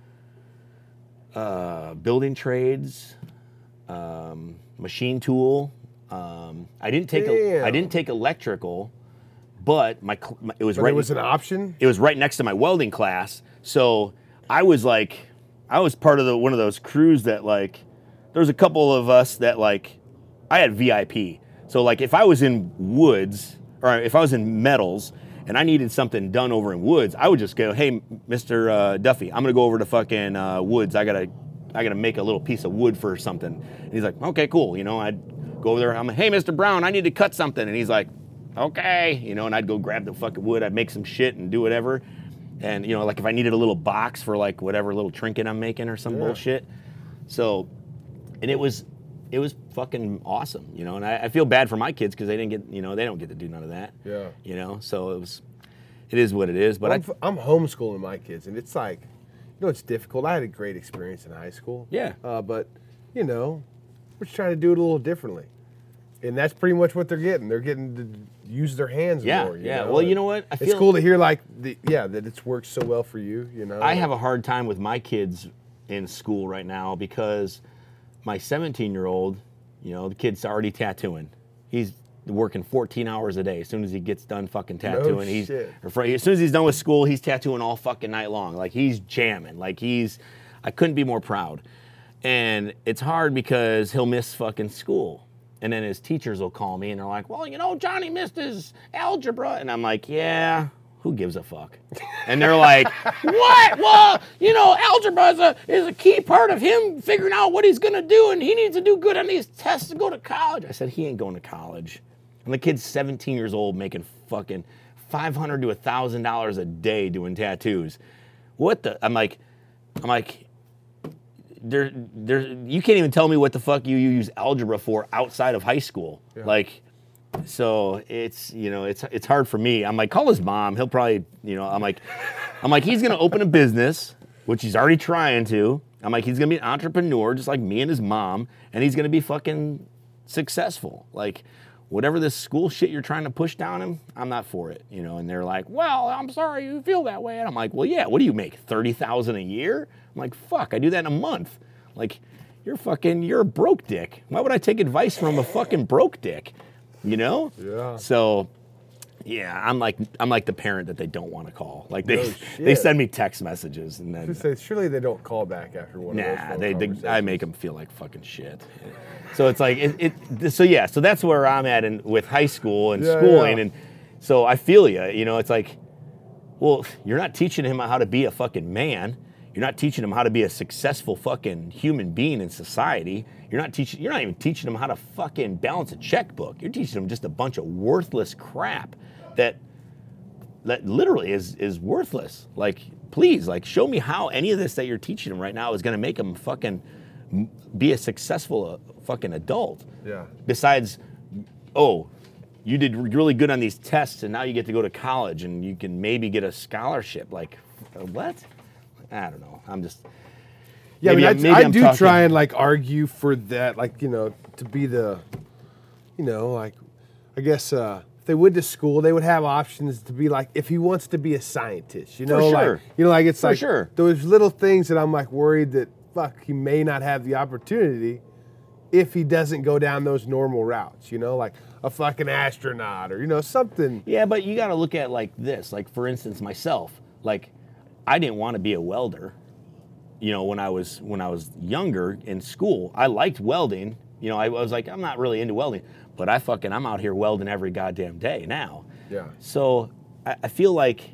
uh, building trades, um, machine tool. Um, I didn't take a, I didn't take electrical, but my, cl- my it was
But
right
it was an option.
it was right next to my welding class. So I was like, I was part of the one of those crews that like, there was a couple of us that like, I had VIP. So like, if I was in woods or if I was in metals and I needed something done over in woods, I would just go, hey, Mister uh, Duffy, I'm gonna go over to fucking uh, woods. I gotta, I gotta make a little piece of wood for something. And he's like, okay, cool. You know, I'd go over there. I'm like, hey, Mister Brown, I need to cut something. And he's like, okay, you know, and I'd go grab the fucking wood, I'd make some shit and do whatever. And you know, like if I needed a little box for like whatever little trinket I'm making or some
Yeah.
bullshit. So, and it was, it was fucking awesome, you know. And I, I feel bad for my kids because they didn't get, you know, they don't get to do none of that.
Yeah.
You know, so it was, it is what it is. But
I'm,
I,
I'm homeschooling my kids, and it's like, you know, it's difficult. I had a great experience in high school.
Yeah.
Uh, but, you know, we're just trying to do it a little differently. And that's pretty much what they're getting. They're getting to use their hands
Yeah,
more. you
yeah.
know?
Well, you know what? I
it's cool to hear, like, the, yeah, that it's worked so well for you, you know?
I have a hard time with my kids in school right now because my 17 year old, you know, the kid's already tattooing. He's working 14 hours a day. As soon as he gets done fucking tattooing, he's
shit.
or as soon as he's done with school, he's tattooing all fucking night long. Like he's jamming. Like he's, I couldn't be more proud. And it's hard because he'll miss fucking school. And then his teachers will call me and they're like, well, you know, Johnny missed his algebra. And I'm like, yeah, who gives a fuck? And they're like, what? Well, you know, algebra is a, is a key part of him figuring out what he's going to do. And he needs to do good on these tests to go to college. I said, he ain't going to college. And the kid's 17 years old making fucking 500 to $1,000 a day doing tattoos. What the? I'm like, I'm like, there, there, you can't even tell me what the fuck you, you use algebra for outside of high school. Like, so it's you know it's it's hard for me. I'm like, call his mom. He'll probably you know. I'm like, I'm like he's gonna open a business, which he's already trying to. I'm like he's gonna be an entrepreneur just like me and his mom, and he's gonna be fucking successful. Like. Whatever this school shit you're trying to push down him, I'm not for it, you know. And they're like, "Well, I'm sorry you feel that way." And I'm like, "Well, yeah. What do you make? Thirty thousand a year?" I'm like, "Fuck, I do that in a month." Like, you're fucking, you're a broke dick. Why would I take advice from a fucking broke dick? You know?
Yeah.
So, yeah, I'm like, I'm like the parent that they don't want to call. Like they,
No
they send me text messages and then,
say, surely they don't call back after one of those
nah, they, they, I make them feel like fucking shit. So it's like, it, it, so yeah, so that's where I'm at in, with high school and
Yeah,
schooling.
yeah.
And so I feel you, you know, it's like, well, you're not teaching him how to be a fucking man. You're not teaching them how to be a successful fucking human being in society. You're not teaching. You're not even teaching them how to fucking balance a checkbook. You're teaching them just a bunch of worthless crap that that literally is is worthless. Like, please, like, show me how any of this that you're teaching them right now is going to make them fucking be a successful uh, fucking adult.
Yeah.
Besides, oh, you did really good on these tests, and now you get to go to college, and you can maybe get a scholarship. Like, what? I don't know. I'm just.
Yeah,
maybe
I, mean, I, I do
talking-
try and like argue for that, like you know, to be the, you know, like, I guess uh, if they went to school, they would have options to be like, if he wants to be a scientist, you
For
know,
sure.
like, you know, like it's
For
like
sure.
those little things that I'm like worried that fuck he may not have the opportunity if he doesn't go down those normal routes, you know, like a fucking astronaut or you know something.
Yeah, but you got to look at like this. Like for instance, myself. Like, I didn't want to be a welder. You know, when I was when I was younger in school, I liked welding. You know, I was like, I'm not really into welding, but I fucking I'm out here welding every goddamn day now.
Yeah.
So I, I feel like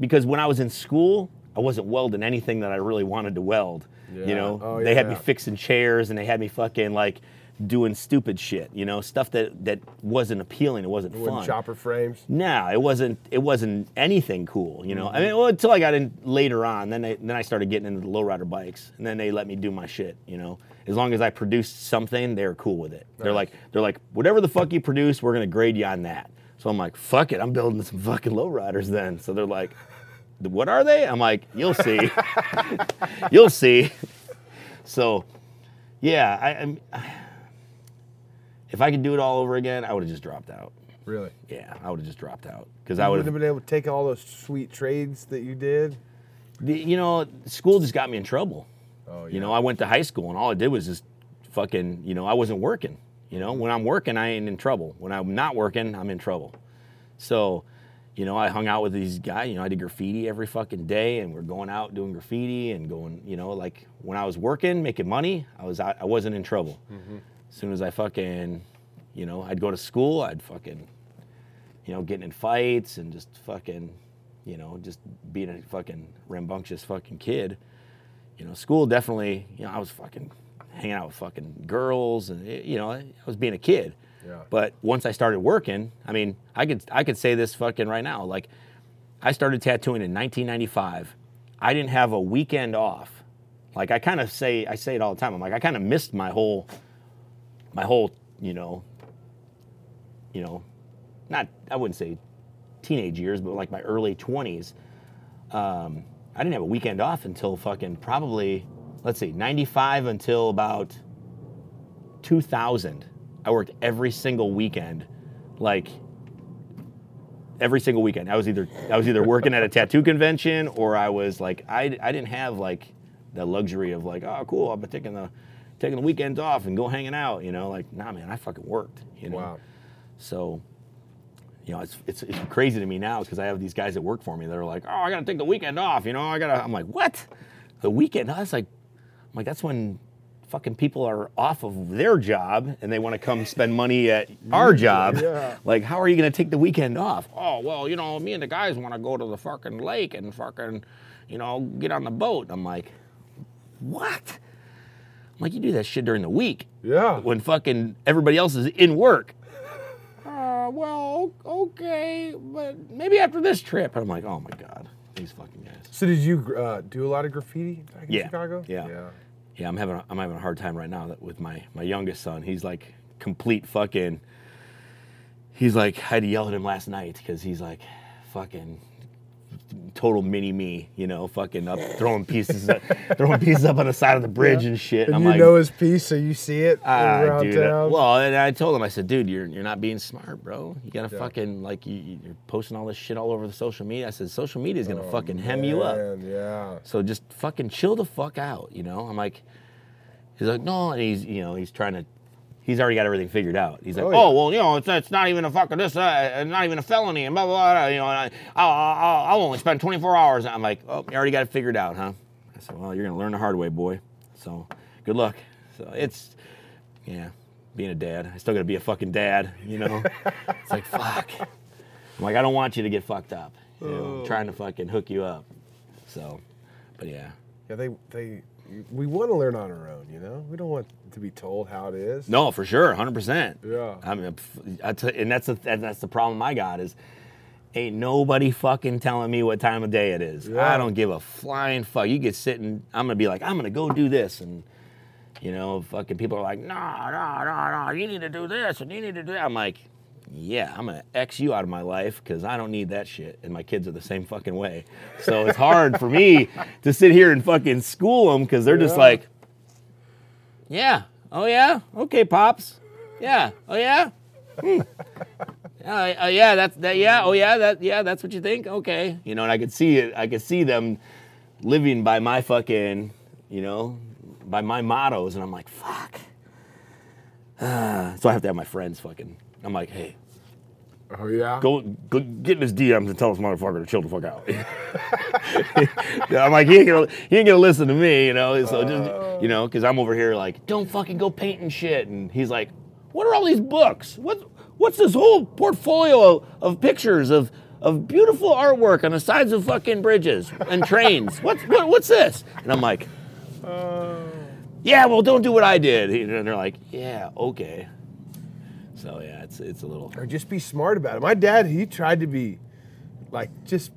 because when I was in school, I wasn't welding anything that I really wanted to weld.
Yeah.
You know,
Oh,
they had me fixing chairs and they had me fucking like doing stupid shit. You know, stuff that that wasn't appealing. It wasn't fun.
chopper frames.
No, it wasn't. It wasn't anything cool. You know,
Mm-hmm.
I mean, well, until I got in later on, then they, then I started getting into the lowrider bikes, and then they let me do my shit. You know, as long as I produced something, they're cool with it. They're like, they're like, whatever the fuck you produce, we're gonna grade you on that. So I'm like, fuck it, I'm building some fucking lowriders then. So they're like, what are they? I'm like, you'll see, you'll see. So, yeah, I, I'm. If I could do it all over again, I would have just dropped out.
Really.
Yeah, I would have just dropped out because
I would have been able to take all those sweet trades that you did.
the, you know, school just got me in trouble.
Oh, yeah.
You know, I went to high school and all I did was just fucking, you know, I wasn't working. You know, when I'm working, I ain't in trouble. When I'm not working, I'm in trouble. So, you know, I hung out with these guys. You know, I did graffiti every fucking day, and we're going out doing graffiti and going. You know, like when I was working, making money, I was out, I wasn't in trouble. Mm-hmm. As soon as I fucking, you know, I'd go to school, I'd fucking, you know, getting in fights and just fucking, you know, just being a fucking rambunctious fucking kid. You know, school definitely. You know, I was fucking hanging out with fucking girls, and eh, you know, I was being a kid.
Yeah.
But once I started working, I mean, I could I could say this fucking right now. Like, I started tattooing in 1995. I didn't have a weekend off. Like I kind of say I say it all the time. I'm like I kind of missed my whole my whole you know you know not I wouldn't say teenage years, but like my early 20s. Um, I didn't have a weekend off until fucking probably let's see 95 until about 2000. I worked every single weekend, like every single weekend. I was either I was either working at a tattoo convention or I was like I, I didn't have like the luxury of like oh cool I'm taking the taking the weekends off and go hanging out. You know like nah man I fucking worked. You know.
Wow.
So, you know, it's it's, it's crazy to me now because I have these guys that work for me that are like, oh, I gotta take the weekend off. You know, I gotta. I'm like, what? The weekend? That's like, I'm like, that's when fucking people are off of their job and they want to come spend money at our job.
Yeah.
Like, how are you gonna take the weekend off? Oh, well, you know, me and the guys want to go to the fucking lake and fucking, you know, get on the boat. I'm like, what? I'm like, you do that shit during the week
Yeah.
when fucking everybody else is in work. Uh, well, okay, but maybe after this trip. I'm like, oh my god, these fucking guys.
So did you uh, do a lot of graffiti back in
Yeah.
Chicago?
Yeah.
Yeah.
Yeah, I'm having a, I'm having a hard time right now with my my youngest son. He's like complete fucking. He's like I had to yell at him last night because he's like, fucking. Total mini me, you know, fucking up, throwing pieces, up, throwing pieces up on the side of the bridge and shit.
And
I'm
you
like,
know his piece, so you see it
Ah, dude. uh. Well, and I told him, I said, dude, you're you're not being smart, bro. You gotta
Yeah.
fucking like you, you're posting all this shit all over the social media. I said, social media is gonna fucking hem you up.
Oh, Yeah.
So just fucking chill the fuck out, you know. I'm like, he's like, no, and he's you know he's trying to. He's already got everything figured out. He's like,
Oh,
oh, well, you know, it's, it's not even a fucking this, uh, it's not even a felony, and blah blah blah. You know, and I, I'll, I'll, I'll only spend 24 hours. I'm like, oh, you already got it figured out, huh? I said, well, you're gonna learn the hard way, boy. So, good luck. So it's, yeah, being a dad. I still gotta be a fucking dad, you know. it's like fuck. I'm like, I don't want you to get fucked up. You know, I'm trying to fucking hook you up. So, but yeah.
Yeah, they they we want to learn on our own, you know. We don't want to be told how it is.
No, for sure, hundred percent.
Yeah.
I mean, I t- and that's the that's the problem I got is, ain't nobody fucking telling me what time of day it is.
Yeah.
I don't give a flying fuck. You get sitting, I'm gonna be like, I'm gonna go do this, and you know, fucking people are like, no, no, no, no, you need to do this and you need to do that. I'm like, yeah, I'm gonna X you out of my life because I don't need that shit, and my kids are the same fucking way. So it's hard for me to sit here and fucking school them because they're just like. Yeah. Oh yeah. Okay, pops. Yeah. Oh yeah. Hmm. Uh, uh, yeah. That's that. Yeah. Oh yeah. That. Yeah. That's what you think. Okay. You know, and I could see it. I could see them living by my fucking, you know, by my mottos, and I'm like, fuck. Ah, so I have to have my friends fucking. I'm like, hey,
Oh yeah.
go, go get in his DMs and tell this motherfucker to chill the fuck out. I'm like, he ain't gonna, he ain't gonna listen to me, you know. So just, you know, because I'm over here like, don't fucking go painting shit, and he's like, what are all these books? What, what's this whole portfolio of, of pictures of of beautiful artwork on the sides of fucking bridges and trains? What's what, what's this? And I'm like, oh. yeah, well, don't do what I did. And they're like, yeah, okay. So yeah, it's it's a little.
or just be smart about it. My dad, he tried to be like just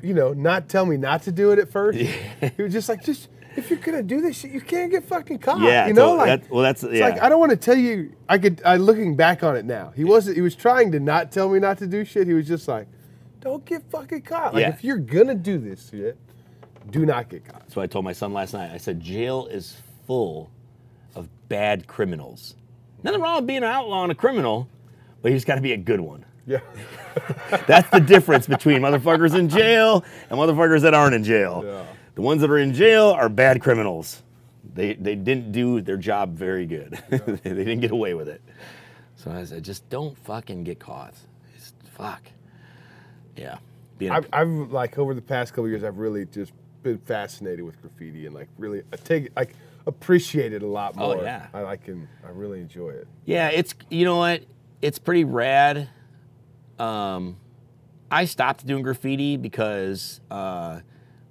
you know, not tell me not to do it at first. he was just like, just if you're gonna do this shit, you can't get fucking caught.
Yeah,
you know,
to-
like
that- well, that's-
it's
yeah.
like I don't want to tell you. I could. I looking back on it now, he wasn't. He was trying to not tell me not to do shit. He was just like, don't get fucking caught. Like
Yeah.
if you're gonna do this shit, do not get caught.
That's what I told my son last night. I said, jail is full of bad criminals. Nothing wrong with being an outlaw and a criminal, but you just got to be a good one.
Yeah.
That's the difference between motherfuckers in jail and motherfuckers that aren't in jail.
Yeah.
The ones that are in jail are bad criminals. They they didn't do their job very good. they didn't get away with it. So I said, just don't fucking get caught. Just fuck. Yeah. A-
I've, I've like over the past couple years, I've really just been fascinated with graffiti and like really I take like appreciate it a lot more.
Oh,
more.
yeah.
I like and I really enjoy it.
Yeah, it's you know what? It's pretty rad. Um, I stopped doing graffiti because uh,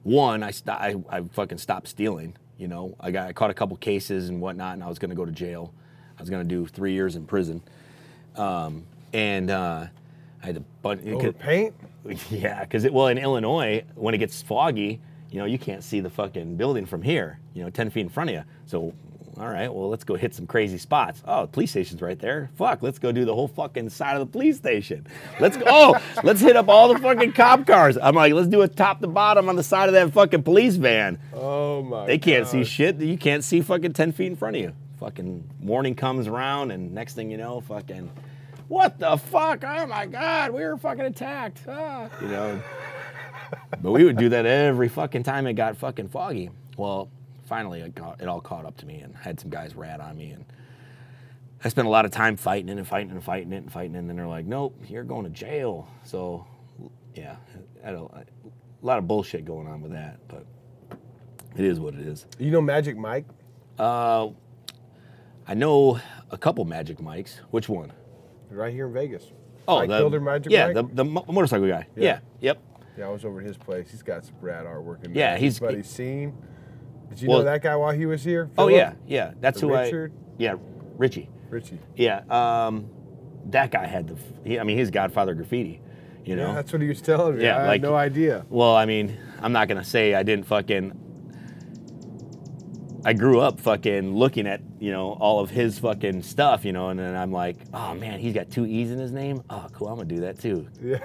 one, I, sto- I I fucking stopped stealing. You know, I got I caught a couple cases and whatnot, and I was gonna go to jail. I was gonna do three years in prison, um, and uh, I had a bunch.
Over paint?
Yeah, because it well in Illinois when it gets foggy, you know you can't see the fucking building from here. You know, ten feet in front of you. So, all right, well let's go hit some crazy spots. Oh, the police station's right there. Fuck, let's go do the whole fucking side of the police station. Let's go. Oh, let's hit up all the fucking cop cars. I'm like, let's do it top to bottom on the side of that fucking police van.
Oh my
They can't see shit. You can't see fucking 10 feet in front of you. Fucking morning comes around, and next thing you know, fucking, what the fuck? Oh my God, we were fucking attacked. Ah. You know? But we would do that every fucking time it got fucking foggy. Well, finally, it, got, it all caught up to me, and had some guys rat on me. And I spent a lot of time fighting it and fighting and fighting it and fighting it. And then they're like, nope, you're going to jail. So, yeah, I a, a lot of bullshit going on with that. But it is what it is.
You know Magic Mike?
Uh, I know a couple Magic Mikes. Which one?
Right here in Vegas.
Oh,
Mike
the
Builder Magic
yeah,
Mike?
the the motorcycle guy.
Yeah.
Yeah. Yep.
Yeah, I was over at his place. He's got some rad artwork in there.
Yeah, he's-
buddy Seen. Did you
Well-
know that guy while he was here?
Oh yeah, yeah. That's
Or
who
Richard?
I. Yeah, Richie.
Richie.
Yeah. Um, that guy had the. He, I mean, he's Godfather graffiti. You know.
Yeah, that's what he was telling me.
Yeah,
I
like-
had no idea.
Well, I mean, I'm not gonna say I didn't fucking. I grew up fucking looking at you know all of his fucking stuff, you know, and then I'm like, oh man, he's got two E's in his name. Oh, cool, I'm gonna do that too.
Yeah.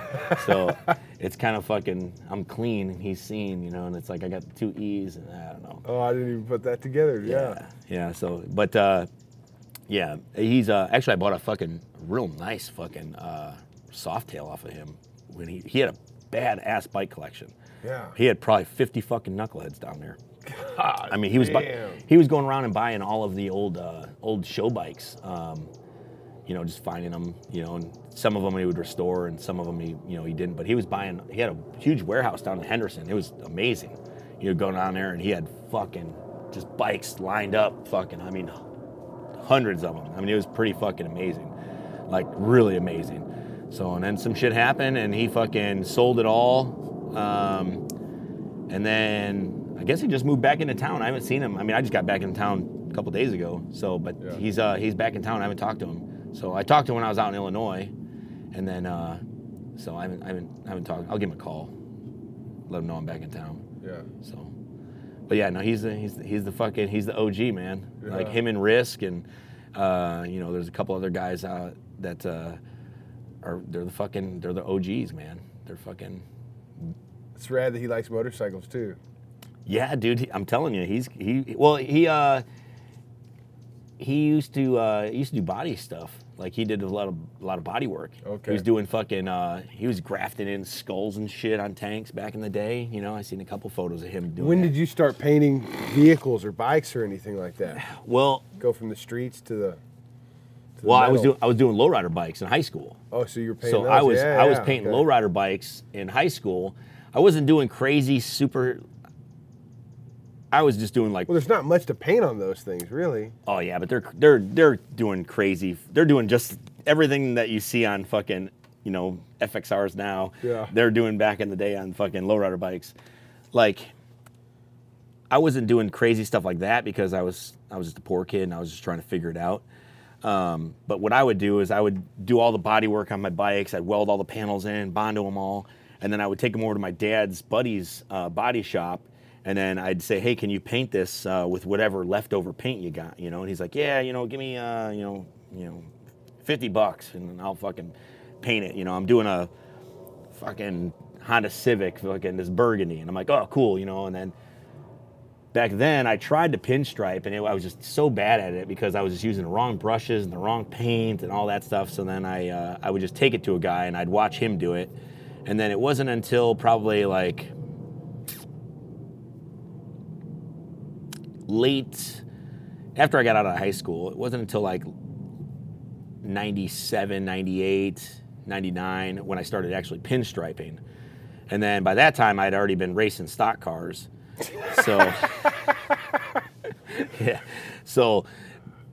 So it's kind of fucking. I'm clean and he's seen, you know, and it's like I got the two E's and I don't know.
Oh, I didn't even put that together. Yeah.
Yeah. Yeah. So, but uh, yeah, he's uh, actually I bought a fucking real nice fucking uh, Softail off of him when he he had a badass bike collection.
Yeah.
He had probably 50 fucking knuckleheads down there. God I mean, he was bu- he was going around and buying all of the old uh, old show bikes. Um, you know, just finding them. You know, and some of them he would restore, and some of them he you know he didn't. But he was buying. He had a huge warehouse down in Henderson. It was amazing. You know, going down there, and he had fucking just bikes lined up. Fucking, I mean, hundreds of them. I mean, it was pretty fucking amazing, like really amazing. So, and then some shit happened, and he fucking sold it all. Um, and then I guess he just moved back into town. I haven't seen him. I mean, I just got back in town a couple days ago. So, but
Yeah.
he's uh, he's back in town. I haven't talked to him. So I talked to him when I was out in Illinois, and then uh, so I haven't I haven't I haven't talked. I'll give him a call, let him know I'm back in town.
Yeah.
So, but yeah, no, he's the he's the, he's the fucking he's the OG man. Like him and Risk, and uh, you know, there's a couple other guys uh, that uh, are they're the fucking they're the OGs, man. They're fucking
It's rad that he likes motorcycles too.
yeah, dude. he- I'm telling you, he's he well he uh he used to uh he used to do body stuff. Like he did a lot of a lot of body work.
Okay.
He was doing fucking uh he was grafting in skulls and shit on tanks back in the day. You know, I seen a couple photos of him doing
When
that.
did you start painting vehicles or bikes or anything like that?
Well,
Go from the streets to the. To the
well, I was doing I was doing lowrider bikes in high school.
Oh, so you were painting
So
those?
I was
Yeah,
I was
yeah,
painting
okay.
lowrider bikes in high school. I wasn't doing crazy super. I was just doing like
Well, there's not much to paint on those things, really.
oh yeah, but they're they're they're doing crazy. They're doing just everything that you see on fucking you know FXRs now.
Yeah.
They're doing back in the day on fucking lowrider bikes. Like I wasn't doing crazy stuff like that because I was I was just a poor kid and I was just trying to figure it out. Um, but what I would do is I would do all the body work on my bikes. I'd weld all the panels in, bondo them all, and then I would take them over to my dad's buddy's uh, body shop. And then I'd say, "Hey, can you paint this uh, with whatever leftover paint you got?" You know, and he's like, "Yeah, you know, give me, uh, you know, you know, fifty bucks, and I'll fucking paint it." You know, I'm doing a fucking Honda Civic, fucking this burgundy, and I'm like, "Oh, cool," you know, and then back then I tried to pinstripe and it, I was just so bad at it because I was just using the wrong brushes and the wrong paint and all that stuff. So then I uh, I would just take it to a guy and I'd watch him do it, and then it wasn't until probably like late after I got out of high school. It wasn't until like 97, 98, 99 when I started actually pinstriping. And then by that time, I'd already been racing stock cars. So, yeah. So,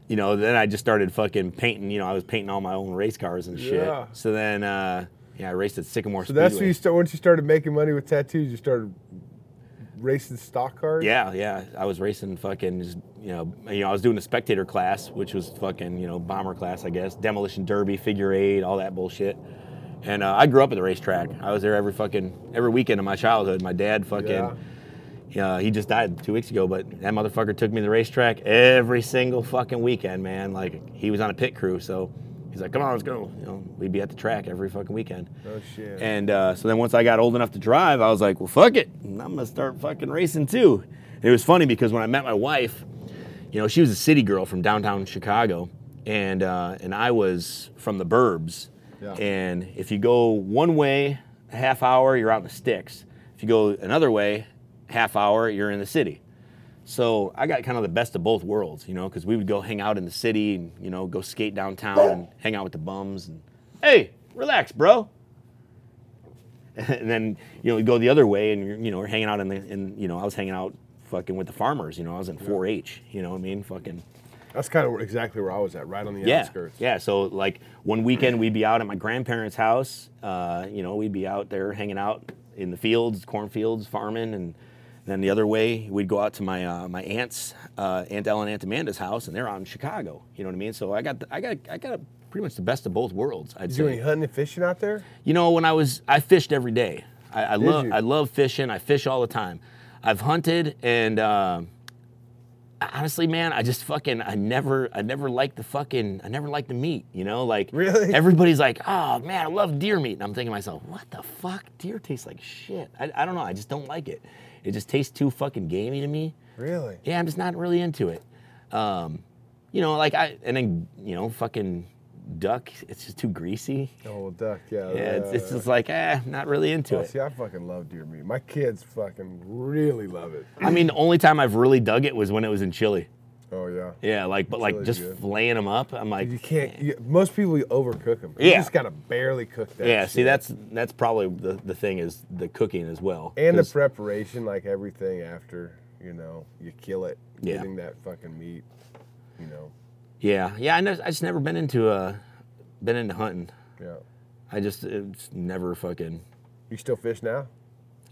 you know, then I just started fucking painting. You know, I was painting all my own race cars and shit.
Yeah.
So then, uh, yeah, I raced at Sycamore
So that's when you start. Once you started making money with tattoos, you started racing stock cars.
Yeah, yeah. I was racing fucking just you know you know I was doing the spectator class, which was fucking you know bomber class, I guess, demolition derby, figure eight, all that bullshit. And uh, I grew up at the racetrack. I was there every fucking every weekend of my childhood. My dad fucking.
Yeah.
Yeah, he just died two weeks ago, but that motherfucker took me to the racetrack every single fucking weekend, man. Like he was on a pit crew, so he's like, "Come on, let's go." You know, we'd be at the track every fucking weekend.
Oh shit.
And uh, so then once I got old enough to drive, I was like, well, fuck it. I'm going to start fucking racing too. And it was funny because when I met my wife, you know, she was a city girl from downtown Chicago. And, uh, and I was from the burbs.
Yeah.
And if you go one way, a half hour, you're out in the sticks. If you go another way, half hour, you're in the city. So I got kind of the best of both worlds, you know, because we would go hang out in the city and, you know, go skate downtown and hang out with the bums. And hey, relax, bro. And then, you know, we go the other way and, you're, know, we're hanging out in the, in, you know, I was hanging out fucking with the farmers, you know, I was in 4 H, you know what I mean? Fucking,
That's kind of exactly where I was at, right on the
yeah.
outskirts.
Yeah. So, like, one weekend we'd be out at my grandparents' house, uh, you know, we'd be out there hanging out in the fields, cornfields, farming. And then the other way, we'd go out to my, uh, my aunt's, uh, Aunt Ellen, Aunt Amanda's house, and they're out in Chicago, you know what I mean? So I got, the, I got, I got pretty much the best of both worlds, I'd
Did
say.
you hunting and fishing out there?
You know, when I was, I fished every day. I, I love. I love fishing. I fish all the time. I've hunted, and uh, honestly, man, I just fucking, I never, I never liked the fucking, I never liked the meat. You know, like
Really?
everybody's like, oh man, I love deer meat, and I'm thinking to myself, what the fuck? Deer tastes like shit. I, I don't know. I just don't like it. It just tastes too fucking gamey to me.
Really?
Yeah, I'm just not really into it. Um, you know, like I, and then you know, fucking duck. It's just too greasy.
Oh, duck. Yeah.
Yeah, it's, it's just like, eh, not really into
Oh,
it.
see, I fucking love deer meat. My kids fucking really love it.
I mean, the only time I've really dug it was when it was in chili.
Oh yeah.
Yeah, like, but like just
good.
filleting them up. I'm like,
You can't. You, most people you overcook them. You
Yeah.
just gotta barely cook that.
yeah. See, that's that's probably the, the thing is the cooking as well.
and the preparation, like everything after. You know, you kill it.
Yeah.
Getting that fucking meat. You know.
yeah, yeah. I, know. I just never been into uh, been into hunting.
Yeah.
I just it's never fucking.
You still fish now?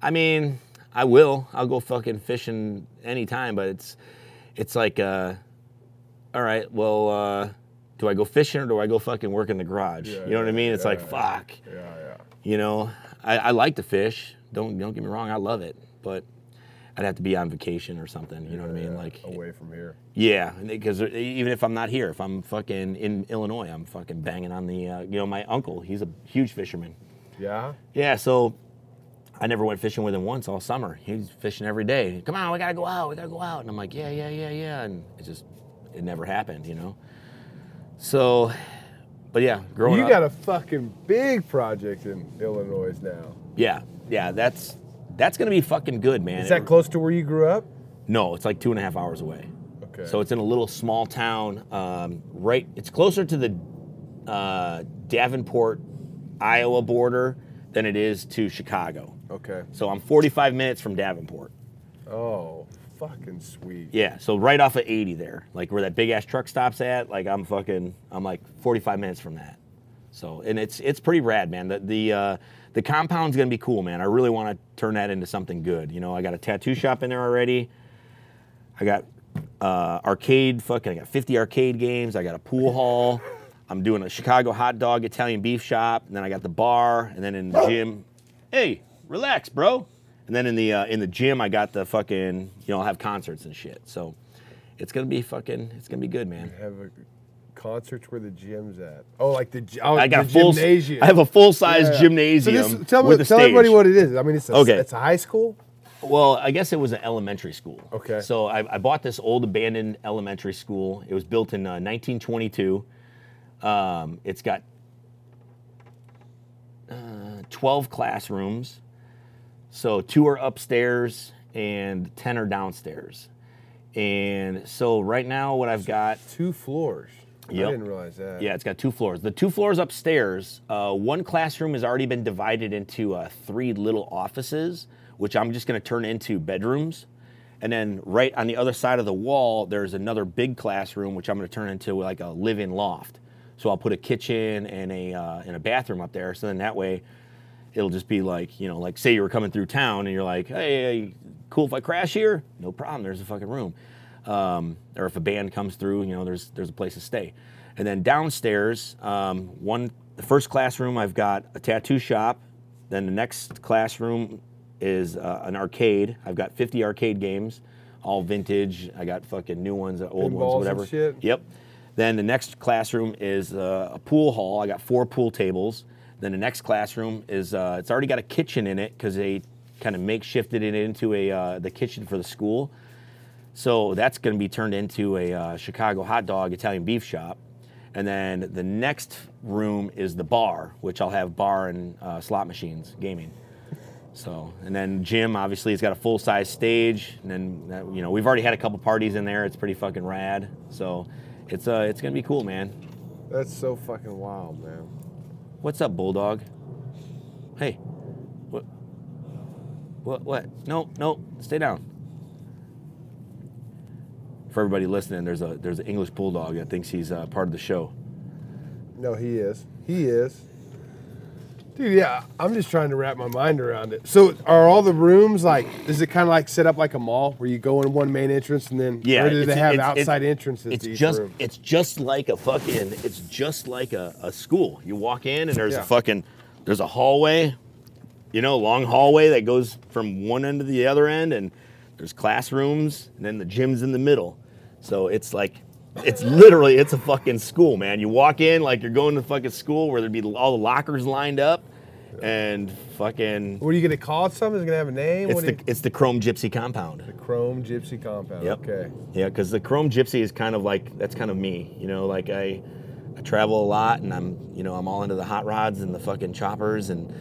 I mean, I will. I'll go fucking fishing anytime, but it's it's like, uh, all right, well, uh, do I go fishing or do I go fucking work in the garage?
Yeah,
you know what I mean? It's
yeah,
like, fuck.
Yeah, yeah.
You know, I, I like to fish. Don't don't get me wrong, I love it, but I'd have to be on vacation or something. You know what I mean? Like,
away from here.
yeah, because even if I'm not here, if I'm fucking in Illinois, I'm fucking banging on the. Uh, you know, my uncle, he's a huge fisherman.
Yeah.
Yeah, so I never went fishing with him once all summer. He's fishing every day. Come on, we gotta go out. We gotta go out. And I'm like, yeah, yeah, yeah, yeah. And it just, it never happened, you know. So, but yeah, growing up
You
up.
got a fucking big project in Illinois now.
Yeah, yeah, that's that's gonna be fucking good, man.
Is that
It-
close to where you grew up?
No, it's like two and a half hours away.
Okay.
So it's in a little small town, um, right? It's closer to the uh, Davenport, Iowa border than it is to Chicago.
Okay.
So I'm 45 minutes from Davenport.
Oh, fucking sweet.
Yeah, so right off of 80 there, like where that big ass truck stops at. Like I'm fucking, I'm like 45 minutes from that. So and it's it's pretty rad, man. The the uh, the compound's gonna be cool, man. I really want to turn that into something good. You know, I got a tattoo shop in there already. I got uh, arcade, fucking, I got 50 arcade games. I got a pool hall. I'm doing a Chicago hot dog Italian beef shop. And then I got the bar. And then in the gym, hey, relax, bro. And then in the uh, in the gym, I got the fucking, you know, I'll have concerts and shit. So it's gonna be fucking, it's gonna be good, man.
Have a concerts where the gym's at. Oh, like the oh,
I got
the
a full,
gymnasium.
I have a full size
Yeah,
gymnasium
So this, tell me, tell
stage.
everybody what it is. I mean, it's a,
Okay.
it's a high school.
Well, I guess it was an elementary school.
Okay.
So I, I bought this old abandoned elementary school. It was built in uh, 1922. Um, it's got uh, 12 classrooms. So two are upstairs and 10 are downstairs. And so right now, what I've got
Two floors.
Yep.
I didn't realize that.
Yeah, it's got two floors. The two floors upstairs, uh, one classroom has already been divided into uh, three little offices, which I'm just going to turn into bedrooms. And then right on the other side of the wall, there's another big classroom, which I'm going to turn into like a live-in loft. So I'll put a kitchen and a uh, and a bathroom up there. So then that way, it'll just be like you know, like say you were coming through town and you're like, hey, cool if I crash here? No problem. There's a fucking room. Um, or if a band comes through, you know, there's there's a place to stay. And then downstairs, um, one the first classroom I've got a tattoo shop. Then the next classroom is uh, an arcade. I've got 50 arcade games, all vintage. I got fucking new ones, old ones,
and
whatever.
shit?
Yep. Then the next classroom is uh, a pool hall. I got four pool tables. Then the next classroom is uh, it's already got a kitchen in it because they kind of makeshifted it into a uh, the kitchen for the school. So that's going to be turned into a uh, Chicago hot dog Italian beef shop. And then the next room is the bar, which I'll have bar and uh, slot machines, gaming. So, and then gym obviously it's got a full size stage, and then that, you know we've already had a couple parties in there. It's pretty fucking rad. So, it's uh it's gonna be cool, man.
That's so fucking wild, man.
What's up, bulldog? Hey, what? What? What? No, no, stay down. For everybody listening, there's a there's an English bulldog that thinks he's uh, part of the show.
No, he is. He is. Dude, yeah, I'm just trying to wrap my mind around it. So, are all the rooms like? Is it kind of like set up like a mall where you go in one main entrance and then,
Yeah,
or do they have
it's- it's-
outside entrances
It's
to each
just
room?
it's just like a fucking it's just like a, a school. You walk in and there's
Yeah.
a fucking there's a hallway, you know, long hallway that goes from one end to the other end, and there's classrooms, and then the gym's in the middle. So it's like it's literally it's a fucking school, man. You walk in like you're going to fucking school where there'd be all the lockers lined up, and fucking
What are you gonna call it? Something? Is it gonna have a name?
it's
what
the
you-
it's the Chrome Gypsy compound.
The Chrome Gypsy Compound.
Yep.
Okay.
Yeah, because the Chrome Gypsy is kind of like that's kind of me. You know, like I, I travel a lot, and I'm you know I'm all into the hot rods and the fucking choppers, and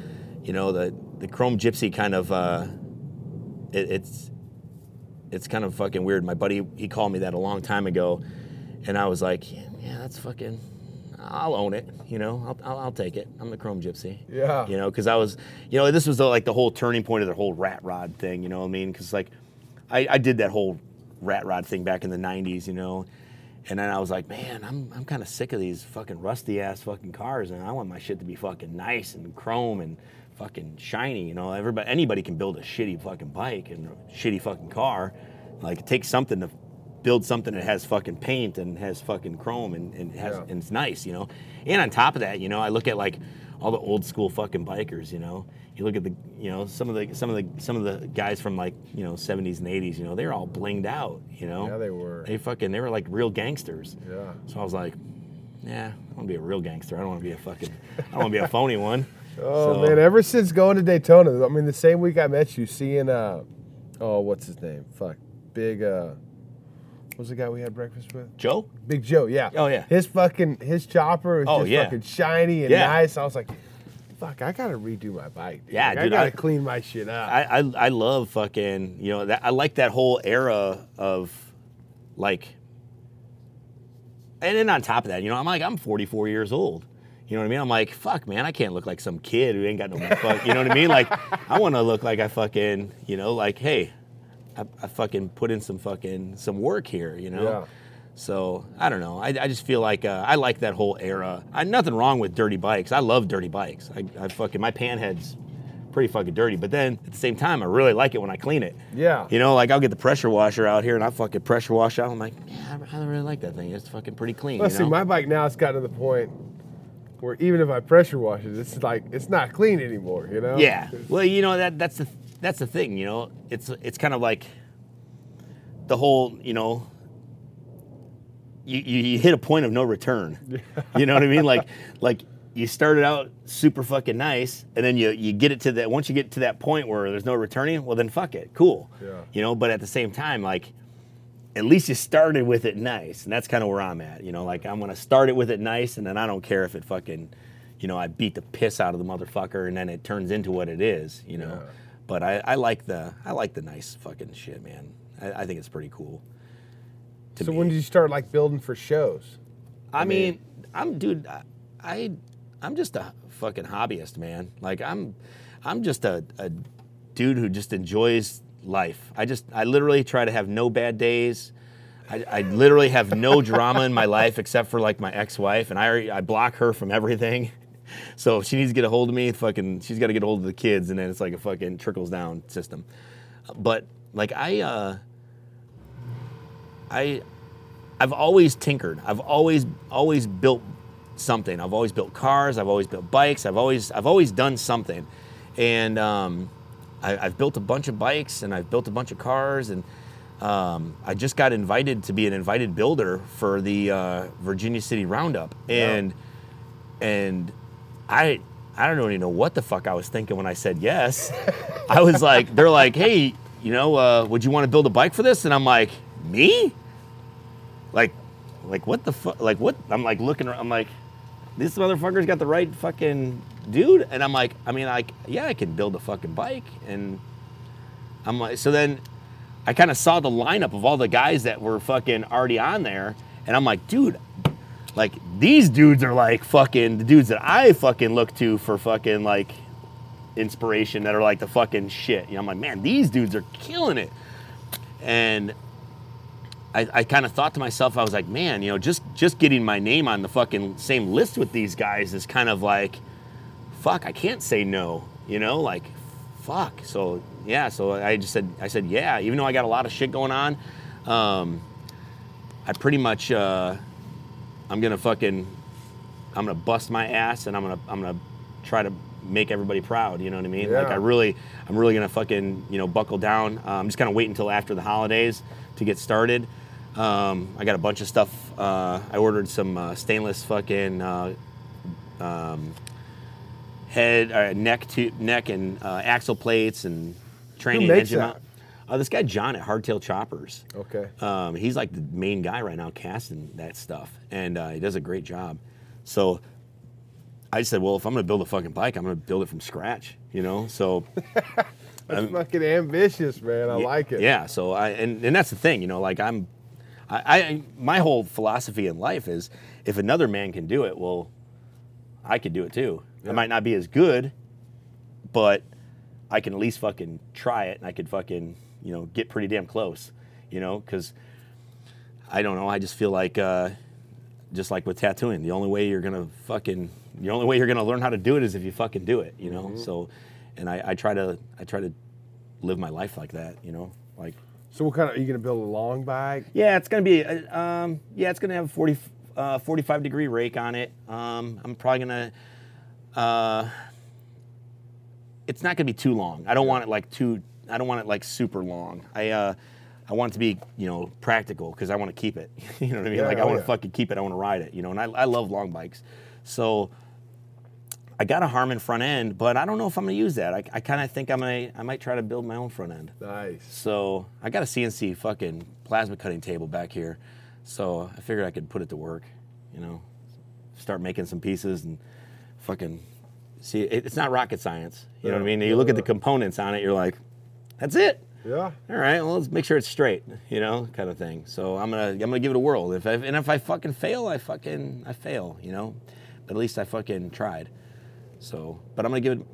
you know the the Chrome Gypsy kind of uh, it, it's it's kind of fucking weird. My buddy he called me that a long time ago, and I was like, yeah, yeah that's fucking. I'll own it, you know. I'll, I'll, I'll take it. I'm the Chrome Gypsy.
Yeah.
You know, because I was, you know, this was the, like the whole turning point of the whole rat rod thing. You know what I mean? Because like, I, I did that whole rat rod thing back in the '90s. You know, and then I was like, man, I'm I'm kind of sick of these fucking rusty ass fucking cars, and I want my shit to be fucking nice and chrome and fucking shiny. You know, everybody anybody can build a shitty fucking bike and a shitty fucking car. Like it takes something to build something that has fucking paint and has fucking chrome and, and has
Yeah.
and it's nice, you know. And on top of that, you know, I look at like all the old school fucking bikers, you know. You look at the, you know, some of the some of the some of the guys from like you know 70s and 80s, you know, they're all blinged out, you know.
Yeah, they were.
They fucking they were like real gangsters.
Yeah.
So I was like, yeah, I want to be a real gangster. I don't want to be a fucking, I don't want to be a phony one.
Oh
So-
man, ever since going to Daytona, I mean, the same week I met you, seeing uh, oh, what's his name? Fuck, Big uh, was the guy we had breakfast with?
Joe?
Big Joe, yeah.
Oh, yeah.
His fucking his chopper is
Oh,
just
yeah.
fucking shiny and
Yeah.
nice. I was like, fuck, I gotta redo my bike. Dude.
Yeah,
Like, I gotta
I-
clean my shit up.
I, I I love fucking you know that I like that whole era of like and then on top of that, you know, I'm like I'm 44 years old. You know what I mean? I'm like, fuck, man, I can't look like some kid who ain't got no fuck. You know what I mean? Like, I want to look like I fucking, you know, like, hey, I, I fucking put in some fucking some work here. You know?
Yeah.
So I don't know. I, I just feel like uh, I like that whole era. I nothing wrong with dirty bikes. I love dirty bikes. I, I fucking my panhead's pretty fucking dirty. But then at the same time, I really like it when I clean it.
Yeah.
You know, like I'll get the pressure washer out here and I fucking pressure wash out. I'm like, yeah, I I really like that thing. It's fucking pretty clean.
Let's
you
see, my bike now it's gotten to the point where even if I pressure wash it, it's like it's not clean anymore. You know?
Yeah. Well, you know that that's the that's the thing. You know, it's it's kind of like the whole you know. You, you, you hit a point of no return. You know what I mean? Like like you started out super fucking nice, and then you you get it to that. Once you get to that point where there's no returning, well then fuck it, cool.
Yeah.
You know, but at the same time, like at least you started with it nice, and that's kind of where I'm at. You know, like I'm gonna start it with it nice, and then I don't care if it fucking, you know, I beat the piss out of the motherfucker, and then it turns into what it is. You know,
Yeah.
But I, I like the I like the nice fucking shit, man. I, I think it's pretty cool. to
So
me.
when did you start like building for shows?
I mean, I'm dude. I, I I'm just a fucking hobbyist, man. Like I'm I'm just a, a dude who just enjoys life. I just I literally try to have no bad days. I, I literally have no drama in my life except for like my ex-wife, and I already, I block her from everything. So if she needs to get a hold of me, fucking, she's got to get a hold of the kids, and then it's like a fucking trickles down system. But like I, uh, I, I've always tinkered. I've always always built something. I've always built cars. I've always built bikes. I've always I've always done something, and um, I, I've built a bunch of bikes and I've built a bunch of cars and. Um, I just got invited to be an invited builder for the uh, Virginia City Roundup, and and I I don't even know what the fuck I was thinking when I said yes. I was like, they're like, hey, you know, uh, would you want to build a bike for this? And I'm like, me? Like, like what the fuck? Like what? I'm like looking. I'm like, this motherfucker's got the right fucking dude. And I'm like, I mean, like, yeah, I can build a fucking bike. And I'm like, so then I kind of saw the lineup of all the guys that were fucking already on there, and I'm like, dude, like these dudes are like fucking the dudes that I fucking look to for fucking like inspiration that are like the fucking shit. You know, I'm like, man, these dudes are killing it. And I, I kind of thought to myself, I was like, man, you know, just just getting my name on the fucking same list with these guys is kind of like, fuck, I can't say no. You know, like, fuck. So yeah, so I just said, I said, yeah. Even though I got a lot of shit going on, um, I pretty much, uh, I'm gonna fucking, I'm gonna bust my ass, and I'm gonna, I'm gonna try to make everybody proud. You know what I mean? Like I really, I'm really gonna fucking, you know, buckle down. Uh, I'm just gonna wait until after the holidays to get started. Um, I got a bunch of stuff. Uh, I ordered some uh, stainless fucking uh, um, head, uh, neck, to, neck, and uh, axle plates and training
makes
engine
that?
Uh, this guy John at Hardtail Choppers.
Okay.
Um, he's like the main guy right now casting that stuff, and uh, he does a great job. So I said, well, if I'm gonna build a fucking bike, I'm gonna build it from scratch. You know, so
That's fucking ambitious, man. I
y-
like it.
Yeah. So I and, and that's the thing, you know, like I'm, I, I my whole philosophy in life is if another man can do it, well, I could do it too. I might not be as good, but I can at least fucking try it, and I could fucking you know get pretty damn close, you know, because I don't know. I just feel like. Uh, just like with tattooing, the only way you're gonna fucking, the only way you're gonna learn how to do it is if you fucking do it, you know. So, and I, I try to, I try to live my life like that, you know. Like,
So what kind of are you gonna build a long bike?
yeah, it's gonna be, uh, um, yeah, it's gonna have a 40, uh, 45 degree rake on it. Um, I'm probably gonna, uh, it's not gonna be too long. I don't want it like too, I don't want it like super long. I, uh, I want it to be, you know, practical because I want to keep it. you know what I mean?
Yeah,
like I
oh,
want to
yeah.
fucking keep it. I want to ride it. You know, and I, I love long bikes. So I got a Harman front end, but I don't know if I'm gonna use that. I, I kind of think I'm gonna, I might try to build my own front end.
Nice.
So I got a CNC fucking plasma cutting table back here. So I figured I could put it to work, you know, start making some pieces and fucking see. It, it's not rocket science, you know what I
Yeah,
mean? You look at the components on it, you're like, that's it.
Yeah.
All right, well, let's make sure it's straight, you know, kind of thing. So I'm gonna, I'm gonna give it a whirl. If I, and if I fucking fail, I fucking, I fail, you know. But at least I fucking tried. So, but I'm gonna give it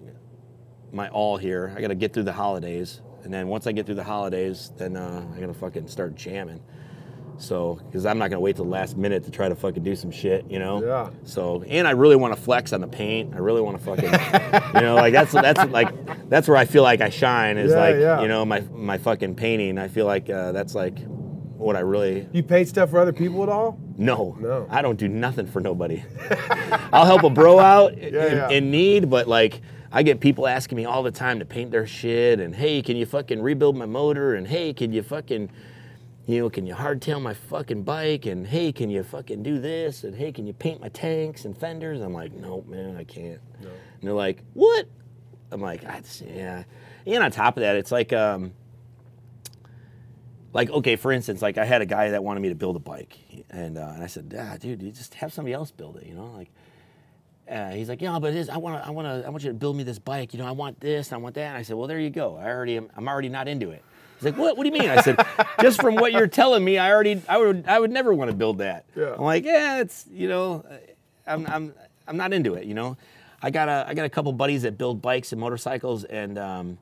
my all here. I gotta get through the holidays, and then once I get through the holidays, then uh, I gotta fucking start jamming. So, because I'm not gonna wait till the last minute to try to fucking do some shit, you know.
Yeah.
So, and I really want to flex on the paint. I really want to fucking, you know, like that's that's like that's where I feel like I shine is
Yeah,
like
yeah.
you know my my fucking painting. I feel like uh, that's like what I really
You paint stuff for other people at all?
no,
No.
I don't do nothing for nobody. I'll help a bro out in,
yeah.
in need, but like I get people asking me all the time to paint their shit and hey, can you fucking rebuild my motor and hey, can you fucking you know, can you hardtail my fucking bike? And hey, can you fucking do this? And hey, can you paint my tanks and fenders? I'm like, nope, man, I can't. And they're like, what? I'm like, yeah. And on top of that, it's like, um, like okay, for instance, like I had a guy that wanted me to build a bike, and uh, and I said, ah, dude, you just have somebody else build it, you know, like. Uh, he's like, yeah, but it is, I want to, I want to, I want you to build me this bike. You know, I want this, I want that. And I said, well, there you go. I already, am, I'm already not into it. He's like, what? What do you mean? I said, just from what you're telling me, I already, I would, I would never want to build that.
Yeah.
I'm like, yeah, it's, you know, I'm, I'm, I'm not into it. You know, I got a, I got a couple buddies that build bikes and motorcycles, and um,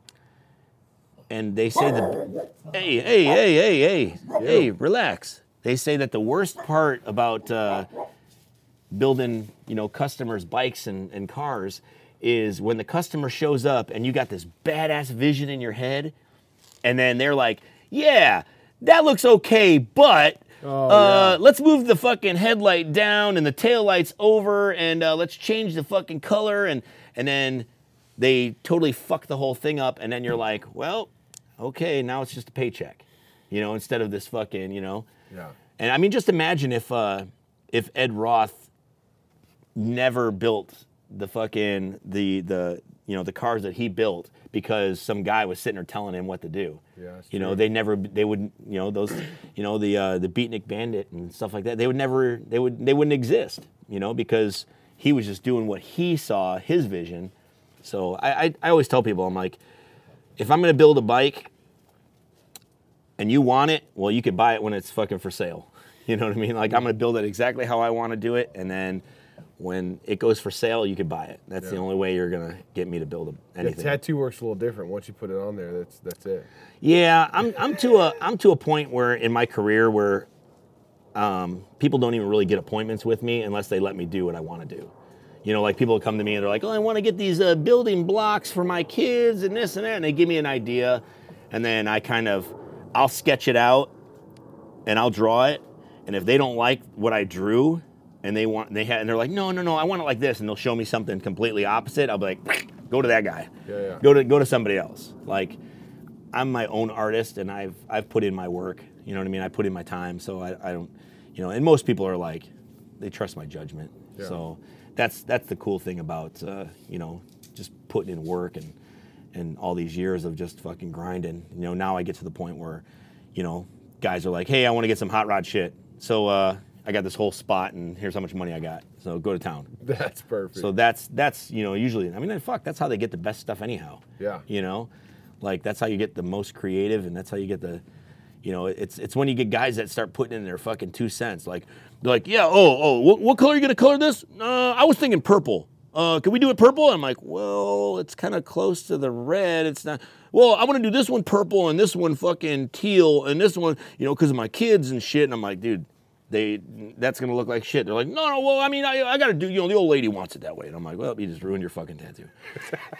and they say the, hey, hey, hey, hey, hey, hey, relax. They say that the worst part about uh, building, you know, customers' bikes and, and cars is when the customer shows up and you got this badass vision in your head, and then they're like, yeah, that looks okay, but
Oh,
uh, let's move the fucking headlight down and the tail lights over, and uh, let's change the fucking color, and and then they totally fuck the whole thing up, and then you're like, well, okay, now it's just a paycheck, you know, instead of this fucking, you know.
Yeah.
And I mean, just imagine if uh, if Ed Roth never built the fucking the the you know the cars that he built because some guy was sitting there telling him what to do.
Yeah,
you know,
true.
they never they wouldn't you know those you know the uh, the Beatnik Bandit and stuff like that. They would never they would they wouldn't exist. You know because he was just doing what he saw his vision. So I I, I always tell people I'm like, if I'm gonna build a bike and you want it, well, you could buy it when it's fucking for sale. You know what I mean? Like I'm gonna build it exactly how I want to do it, and then when it goes for sale, you could buy it. That's the only way you're gonna get me to build a,
Yeah,
anything.
tattoo works a little different. Once you put it on there, that's that's it.
Yeah, I'm I'm to a I'm to a point where in my career where um, people don't even really get appointments with me unless they let me do what I want to do. You know, like people come to me and they're like, "Oh, I want to get these uh, building blocks for my kids and this and that," and they give me an idea, and then I kind of I'll sketch it out and I'll draw it, and if they don't like what I drew. And they want they had and they're like no no no I want it like this and they'll show me something completely opposite I'll be like go to that guy
Yeah, yeah.
go to go to somebody else like I'm my own artist and I've I've put in my work. You know what I mean? I put in my time, so I, I don't, you know. And most people are like, they trust my judgment.
Yeah.
So that's that's the cool thing about uh, you know just putting in work and and all these years of just fucking grinding. You know, now I get to the point where, you know, guys are like, hey, I want to get some hot rod shit. So uh, I got this whole spot and here's how much money I got. So go to town.
That's perfect.
So that's that's you know usually I mean fuck that's how they get the best stuff anyhow.
Yeah.
You know, like that's how you get the most creative and that's how you get the, you know, it's it's when you get guys that start putting in their fucking two cents. Like they're like yeah oh oh what, what color are you gonna color this? Uh, I was thinking purple. Uh, can we do it purple? I'm like well it's kind of close to the red. It's not. Well, I want to do this one purple and this one fucking teal and this one you know because of my kids and shit. And I'm like dude they that's gonna look like shit. They're like, no, no, well, I mean, I, I gotta do, you know, the old lady wants it that way. And I'm like, well, you just ruined your fucking tattoo.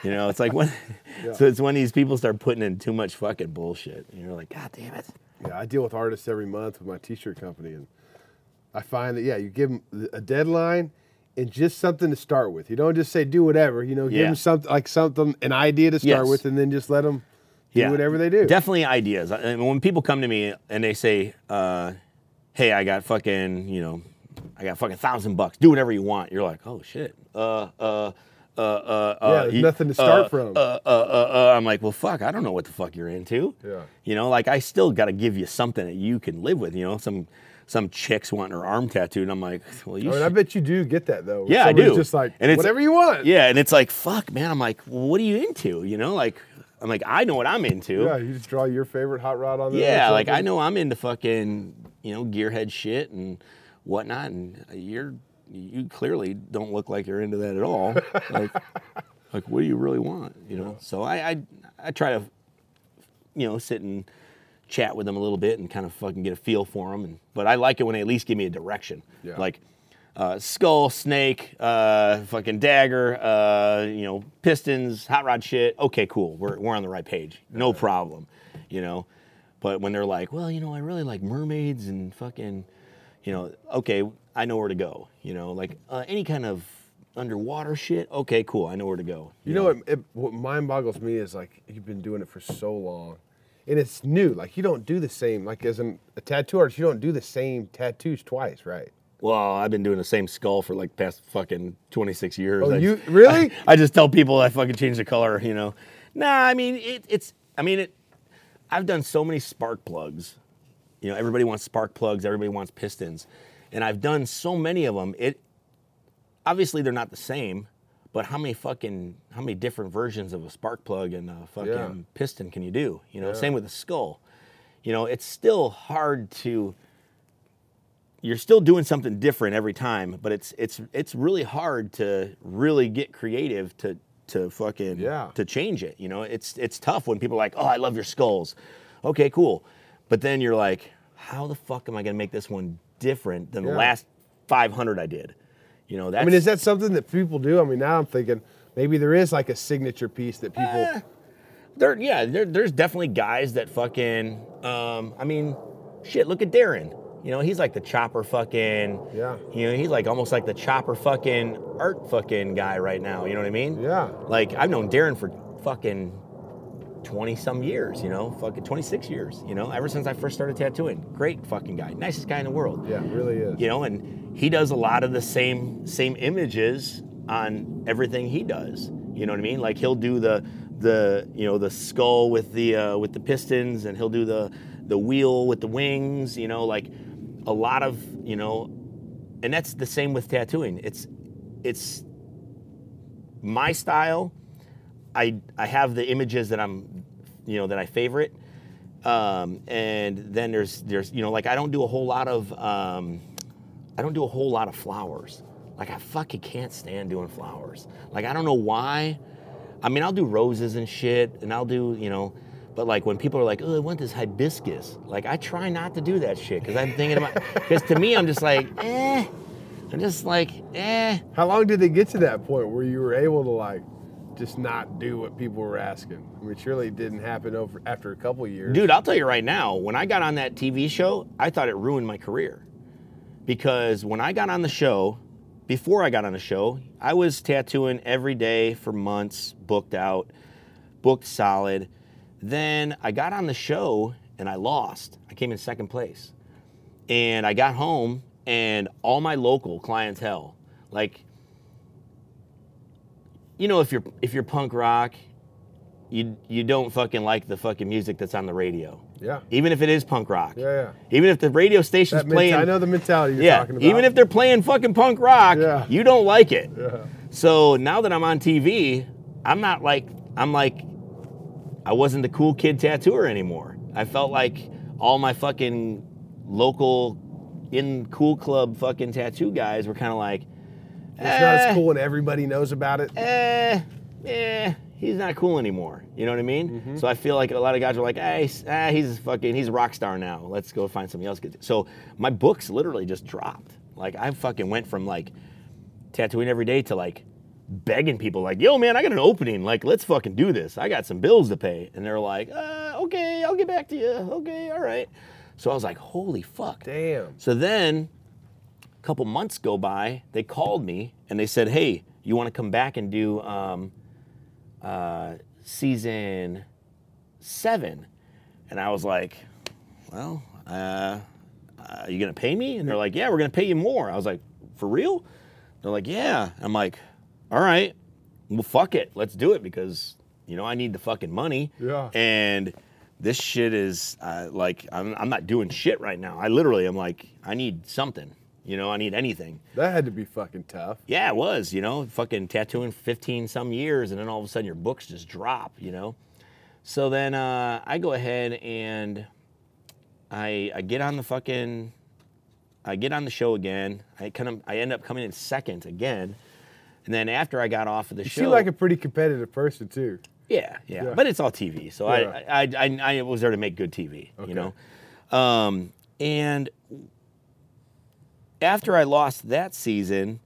you know, it's like when, so it's when these people start putting in too much fucking bullshit. And you're like, God damn it.
Yeah, I deal with artists every month with my T-shirt company, and I find that yeah, you give them a deadline and just something to start with. You don't just say do whatever. You know, give
Yeah.
them something like something, an idea to start
Yes.
with, and then just let them do
Yeah.
whatever they do.
Definitely ideas. And when people come to me and they say, uh, hey, I got fucking, you know, I got fucking thousand bucks. Do whatever you want. You're like, oh shit. Uh, uh, uh, uh,
Yeah,
uh,
there's
you-
nothing to start
uh,
from.
Uh, uh, uh, uh, I'm like, well, fuck, I don't know what the fuck you're into.
Yeah.
You know, like I still got to give you something that you can live with. You know, some some chicks wanting her arm tattooed, and I'm like, well, you.
I mean, I bet you do get that though.
Yeah, I do.
Just like
And it's-
whatever you want.
yeah, and it's like, fuck, man. I'm like, well, what are you into? You know, like, I'm like, I know what I'm into.
Yeah, you just draw your favorite hot rod on there.
Yeah, like I know I'm into fucking, you know, gearhead shit and whatnot, and you're you clearly don't look like you're into that at all. like, like what do you really want? You know. So I, I I try to, you know, sit and chat with them a little bit and kind of fucking get a feel for them. And but I like it when they at least give me a direction.
Yeah.
Like. Uh, skull, snake, uh, fucking dagger, uh, you know, pistons, hot rod shit. Okay, cool. We're, we're on the right page. No problem. You know, but when they're like, well, you know, I really like mermaids and fucking, you know, okay, I know where to go. You know, like uh, any kind of underwater shit. Okay, cool. I know where to go.
You know what? It, what mind boggles me is like you've been doing it for so long, and it's new. Like you don't do the same. Like as an, a tattoo artist, you don't do the same tattoos twice, right?
Well, I've been doing the same skull for like past fucking 26 years.
Oh,
I-
you- really?
I, I just tell people I fucking change the color, you know. Nah, I mean it, it's. I mean it. I've done so many spark plugs. You know, everybody wants spark plugs. Everybody wants pistons, and I've done so many of them. It obviously they're not the same, but how many fucking how many different versions of a spark plug and a fucking
Yeah.
piston can you do? You know,
Yeah.
same with the skull. You know, it's still hard to you're still doing something different every time, but it's it's it's really hard to really get creative to to fucking
Yeah.
to change it. You know, it's it's tough when people are like, "Oh, I love your skulls." Okay, cool. But then you're like, "How the fuck am I going to make this one different than the last 500 I did?" You know, that's
I mean, is that something that people do? I mean, now I'm thinking maybe there is like a signature piece that people.
Eh. there yeah, there, there's definitely guys that fucking um I mean, shit, look at Darren. You know, he's like the chopper fucking
Yeah.
You know, he's like almost like the chopper fucking art fucking guy right now, you know what I mean?
Yeah.
Like I've known Darren for fucking 20 some years, you know, fucking 26 years, you know, ever since I first started tattooing. Great fucking guy. Nicest guy in the world
Yeah, really is.
you know and he does a lot of the same same images on everything he does you know what i mean like he'll do the the you know the skull with the uh, with the pistons and he'll do the the wheel with the wings you know like a lot of you know and that's the same with tattooing it's it's my style i i have the images that i'm you know that i favorite um, and then there's there's you know like I don't do a whole lot of um, I don't do a whole lot of flowers. Like I fucking can't stand doing flowers. Like I don't know why. I mean I'll do roses and shit, and I'll do you know, but like when people are like, oh I want this hibiscus, like I try not to do that shit because I'm thinking about because to me I'm just like eh, I'm just like eh.
How long did it get to that point where you were able to like just not do what people were asking? I mean, surely it didn't happen over after a couple years.
Dude, I'll tell you right now, when I got on that TV show, I thought it ruined my career. Because when I got on the show, before I got on the show, I was tattooing every day for months, booked out, booked solid. Then I got on the show and I lost. I came in second place. And I got home and all my local clientele, like you know if you're if you're punk rock, you you don't fucking like the fucking music that's on the radio.
Yeah.
Even if it is punk rock.
Yeah, yeah.
Even if the radio station's
That menta-
playing
I know the mentality you're
yeah,
talking about.
even if they're playing fucking punk rock,
Yeah.
you don't like it.
Yeah.
So now that I'm on TV, I'm not like I'm like I wasn't the cool kid tattooer anymore. I felt like all my fucking local in cool club fucking tattoo guys were kind of like,
It's not
"Eh,
as cool and everybody knows about it.
eh, eh, he's not cool anymore. You know what I mean?
Mm-hmm.
So I feel like a lot of guys are like, hey, ah, he's fucking, he's a rock star now. Let's go find something else. So my books literally just dropped. Like I fucking went from like tattooing every day to like begging people, like, yo, man, I got an opening. Like, let's fucking do this. I got some bills to pay. And they're like, uh, okay, I'll get back to you. Okay, all right. So I was like, holy fuck.
Damn.
So then a couple months go by, they called me and they said, hey, you want to come back and do um, uh, season seven? And I was like, well, uh, uh, you going to pay me? And they're like, yeah, we're going to pay you more. I was like, for real? They're like, yeah. I'm like, all right, well, fuck it. Let's do it because, you know, I need the fucking money.
Yeah.
And this shit is uh, like, I'm, I'm not doing shit right now. I literally am like, I need something. You know, I need anything.
That had to be fucking tough.
Yeah, it was, you know, fucking tattooing 15 some years and then all of a sudden your books just drop, you know? So then uh, I go ahead and I, I get on the fucking, I get on the show again. I kind of, I end up coming in second again. And then after I got off of the
You
show.
You seem like a pretty competitive person too.
Yeah, yeah,
Yeah.
but it's all TV, so
Yeah.
I, I, I, I was there to make good TV,
Okay.
you know. Um, and after I lost that season,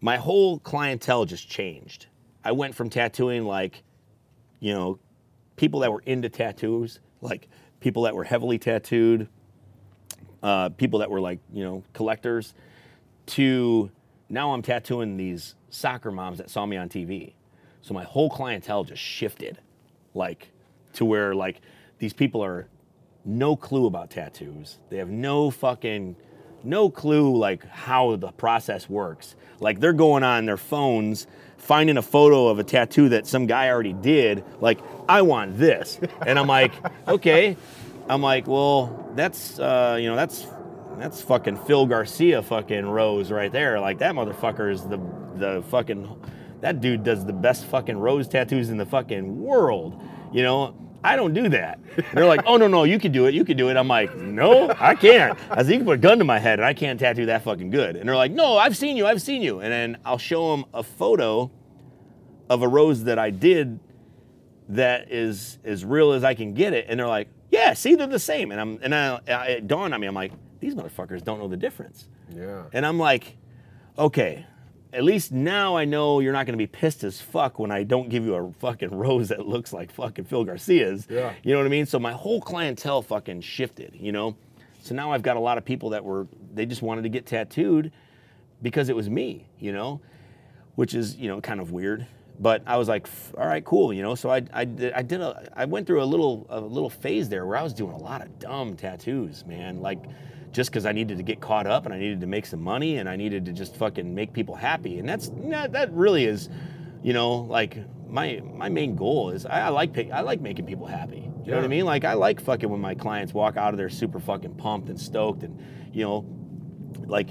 my whole clientele just changed. I went from tattooing like, you know, people that were into tattoos, like people that were heavily tattooed, uh, people that were like, you know, collectors, to now I'm tattooing these soccer moms that saw me on TV. So my whole clientele just shifted, like to where like these people are no clue about tattoos. They have no fucking no clue like how the process works. Like they're going on their phones finding a photo of a tattoo that some guy already did like I want this. And I'm like, "Okay." I'm like, "Well, that's uh, you know, that's that's fucking Phil Garcia fucking rose right there. Like that motherfucker is the the fucking that dude does the best fucking rose tattoos in the fucking world. You know, I don't do that. And they're like, oh no no, you can do it, you can do it. I'm like, no, I can't. I said, you can put a gun to my head and I can't tattoo that fucking good. And they're like, no, I've seen you, I've seen you. And then I'll show them a photo of a rose that I did that is as real as I can get it. And they're like, yeah, see, they're the same. And I'm and I, I, it dawned on me, I'm like, these motherfuckers don't know the difference.
Yeah.
And I'm like, okay, at least now I know you're not gonna be pissed as fuck when I don't give you a fucking rose that looks like fucking Phil Garcia's.
Yeah.
You know what I mean? So my whole clientele fucking shifted, you know? So now I've got a lot of people that were, they just wanted to get tattooed because it was me, you know? Which is, you know, kind of weird. But I was like, all right, cool, you know. So I, I, did, I did a, I went through a little, a little phase there where I was doing a lot of dumb tattoos, man. Like, just because I needed to get caught up and I needed to make some money and I needed to just fucking make people happy. And that's that, really is, you know, like my my main goal is I, I like I like making people happy. You know what I mean? Like I like fucking when my clients walk out of there super fucking pumped and stoked and you know, like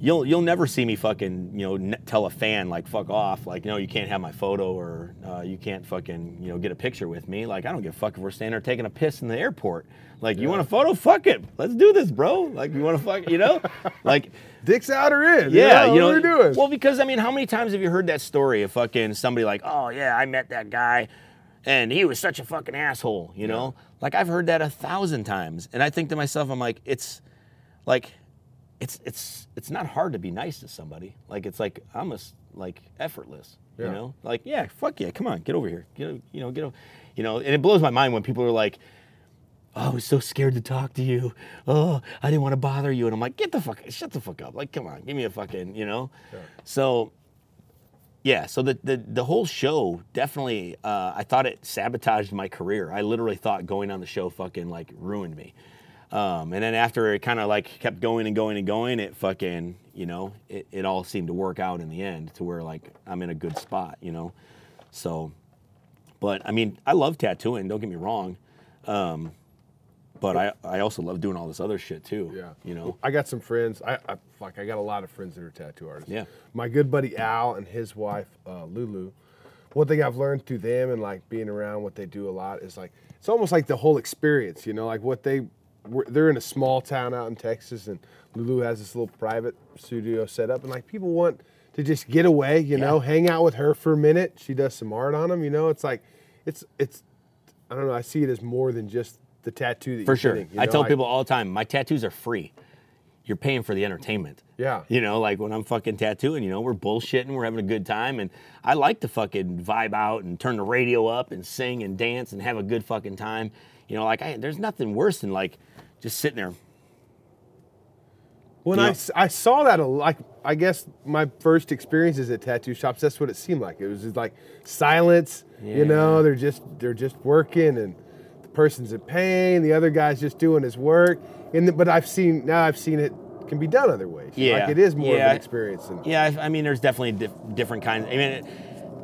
you'll you'll never see me fucking you know n- tell a fan like fuck off like no you can't have my photo or uh, you can't fucking you know get a picture with me like I don't give a fuck if we're standing there taking a piss in the airport like you want a photo fuck it let's do this bro like you want to fuck you know like
Dick's out or in.
yeah,
you
you
know, what we're doing.
Well, because I mean, how many times have you heard that story of fucking somebody like, oh yeah, I met that guy, and he was such a fucking asshole, you know? Like I've heard that a thousand times, and I think to myself, I'm like, it's like, it's it's it's not hard to be nice to somebody. Like it's like I'm a like effortless, you know? Like yeah, fuck yeah, come on, get over here, get you know, get over, you know, and it blows my mind when people are like. Oh, I was so scared to talk to you. Oh, I didn't want to bother you. And I'm like, get the fuck, shut the fuck up. Like, come on, give me a fucking, you know? So, yeah, so the, the, the whole show definitely, uh, I thought it sabotaged my career. I literally thought going on the show fucking like ruined me. Um, and then after it kind of like kept going and going and going, it fucking, you know, it, it all seemed to work out in the end to where like I'm in a good spot, you know? So, but I mean, I love tattooing, don't get me wrong. Um, but I, I also love doing all this other shit too.
Yeah.
You know?
I got some friends. I, I fuck. I got a lot of friends that are tattoo artists.
Yeah.
My good buddy Al and his wife uh, Lulu. One thing I've learned through them and like being around what they do a lot is like it's almost like the whole experience. You know, like what they we're- they're in a small town out in Texas, and Lulu has this little private studio set up, and like people want to just get away. You know, hang out with her for a minute. She does some art on them. You know, it's like it's it's I don't know. I see it as more than just the tattoo that
For
you're
sure.
getting, you
I tell people all the time, my tattoos are free. You're paying for the entertainment.
Yeah.
You know, like when I'm fucking tattooing, you know, we're bullshitting, we're having a good time, and I like to fucking vibe out and turn the radio up and sing and dance and have a good fucking time. You know, like I, there's nothing worse than like just sitting there.
When
You
I,
know-
saw that, like, I guess my first experiences at tattoo shops, that's what it seemed like. It was just like silence, you know, they're just, they're just working and person's in pain, the other guy's just doing his work. And, the, but I've seen, now I've seen it can be done other ways.
Yeah.
Like it is more of an experience. And,
Yeah, I, I mean, there's definitely dif- different kinds. I mean, it,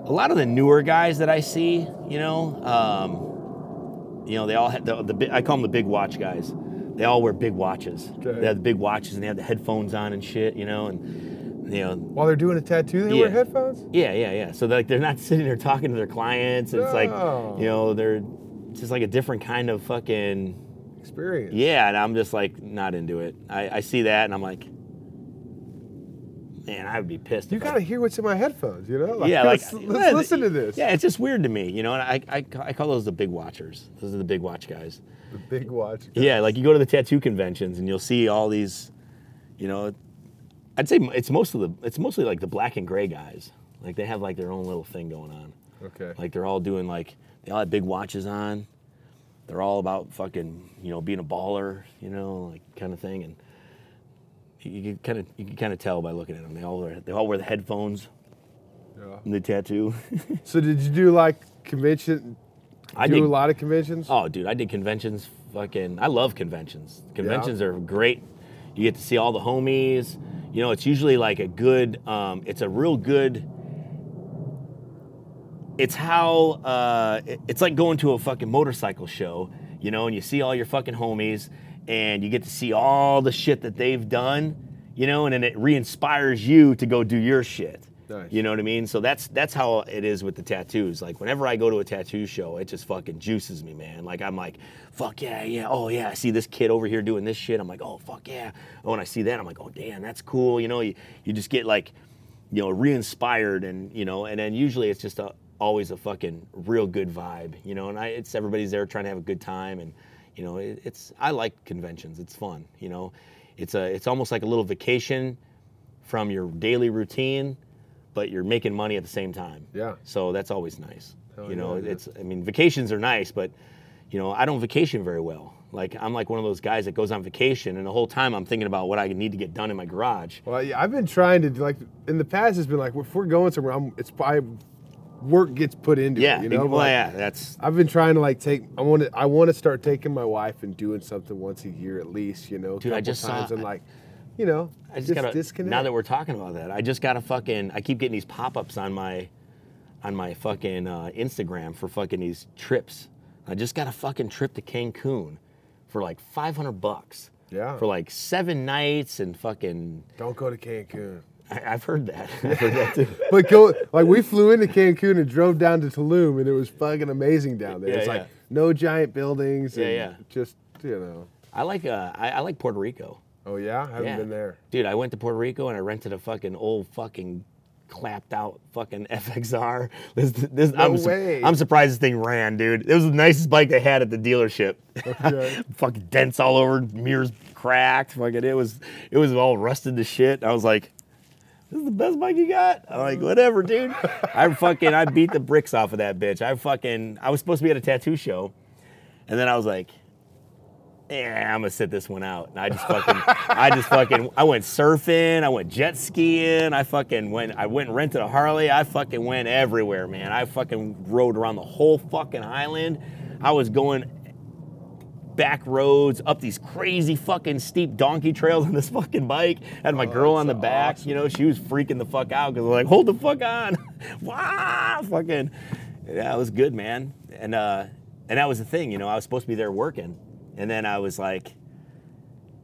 a lot of the newer guys that I see, you know, um, you know, they all have the, the I call them the big watch guys. They all wear big watches.
Okay.
They have the big watches and they have the headphones on and shit, you know, and you know,
While they're doing a tattoo, they wear headphones?
yeah, yeah, yeah. So they're, like they're not sitting there talking to their clients. And It's like,
No.
you know, they're just like a different kind of fucking
Experience.
yeah. And I'm just like not into it. I, I see that and I'm like, man, I would be pissed.
You got to hear what's in my headphones, you know? Like,
yeah, like
let's, uh, let's
yeah,
listen to this.
Yeah, it's just weird to me, you know. And I, I, I call those the big watchers. Those are the big watch guys.
The big watch.
Yeah, like you go to the tattoo conventions and you'll see all these, you know, I'd say it's most of the it's mostly like the black and gray guys. Like they have like their own little thing going on.
Okay.
Like they're all doing like they all have big watches on. They're all about fucking you know being a baller, you know, like kind of thing. And you, can kind of you can kind of tell by looking at them. They all wear they all wear the headphones
Yeah.
and the tattoo.
So did you do like convention
I
do
did
a lot of conventions.
Oh, dude, I did conventions. Fucking, I love conventions. Conventions are great. You get to see all the homies. You know, it's usually like a good. Um, it's a real good. It's how uh, it's like going to a fucking motorcycle show, you know, and you see all your fucking homies, and you get to see all the shit that they've done, you know, and then it re-inspires you to go do your shit.
Nice.
You know what I mean? So that's that's how it is with the tattoos. Like whenever I go to a tattoo show, it just fucking juices me, man. Like I'm like, fuck yeah, yeah, oh yeah. I see this kid over here doing this shit. I'm like, oh fuck yeah. Oh, when I see that, I'm like, oh damn, that's cool. You know, you, you just get like, you know, re-inspired, and you know, and then usually it's just a always a fucking real good vibe. You know, and I it's everybody's there trying to have a good time, and you know, it, it's I like conventions. It's fun. You know, it's a it's almost like a little vacation from your daily routine, but you're making money at the same time.
Yeah.
So that's always nice.
Hell
you know,
yeah,
it's I mean vacations are nice, but you know, I don't vacation very well. Like I'm like one of those guys that goes on vacation and the whole time I'm thinking about what I need to get done in my garage.
Well, yeah, I've been trying to like in the past. It's been like if we're going somewhere, I'm, it's probably work gets put into
Yeah,
it. You know,
well,
Like,
yeah, that's
I've been trying to like take. I want to. I want to start taking my wife and doing something once a year at least. You know,
Dude, I
couple
just saw-
times and like, you know,
I just, gotta
disconnect.
now that we're talking about that, I just gotta fucking I keep getting these pop-ups on my on my fucking uh, Instagram for fucking these trips. I just got a fucking trip to Cancun for like 500 bucks.
Yeah.
For like seven nights and fucking.
don't go to Cancun.
I, I've heard that. I've heard that too.
But go like we flew into Cancun and drove down to Tulum and it was fucking amazing down there.
Yeah,
it's
yeah.
like no giant buildings.
Yeah,
and
yeah.
Just you know.
I like uh, I, I like Puerto Rico.
Oh yeah, I haven't
Yeah.
been there.
Dude, I went to Puerto Rico and I rented a fucking old fucking clapped out fucking FXR. This, this, I'm,
way.
I'm surprised this thing ran, dude. It was the nicest bike they had at the dealership.
Okay.
fucking dents all over, mirrors cracked. Fucking, it was it was all rusted to shit. I was like, this is the best bike you got? I'm like, whatever, dude. I fucking I beat the bricks off of that bitch. I fucking I was supposed to be at a tattoo show, and then I was like, yeah, I'm gonna sit this one out. And I just fucking, I just fucking, I went surfing, I went jet skiing, I fucking went, I went and rented a Harley, I fucking went everywhere, man. I fucking rode around the whole fucking island. I was going back roads, up these crazy fucking steep donkey trails on this fucking bike. Had my girl on the back, you know, she was freaking the fuck out because we're like, hold the fuck on, wow, fucking, yeah, it was good, man. And uh, and that was the thing, you know, I was supposed to be there working, and then I was like,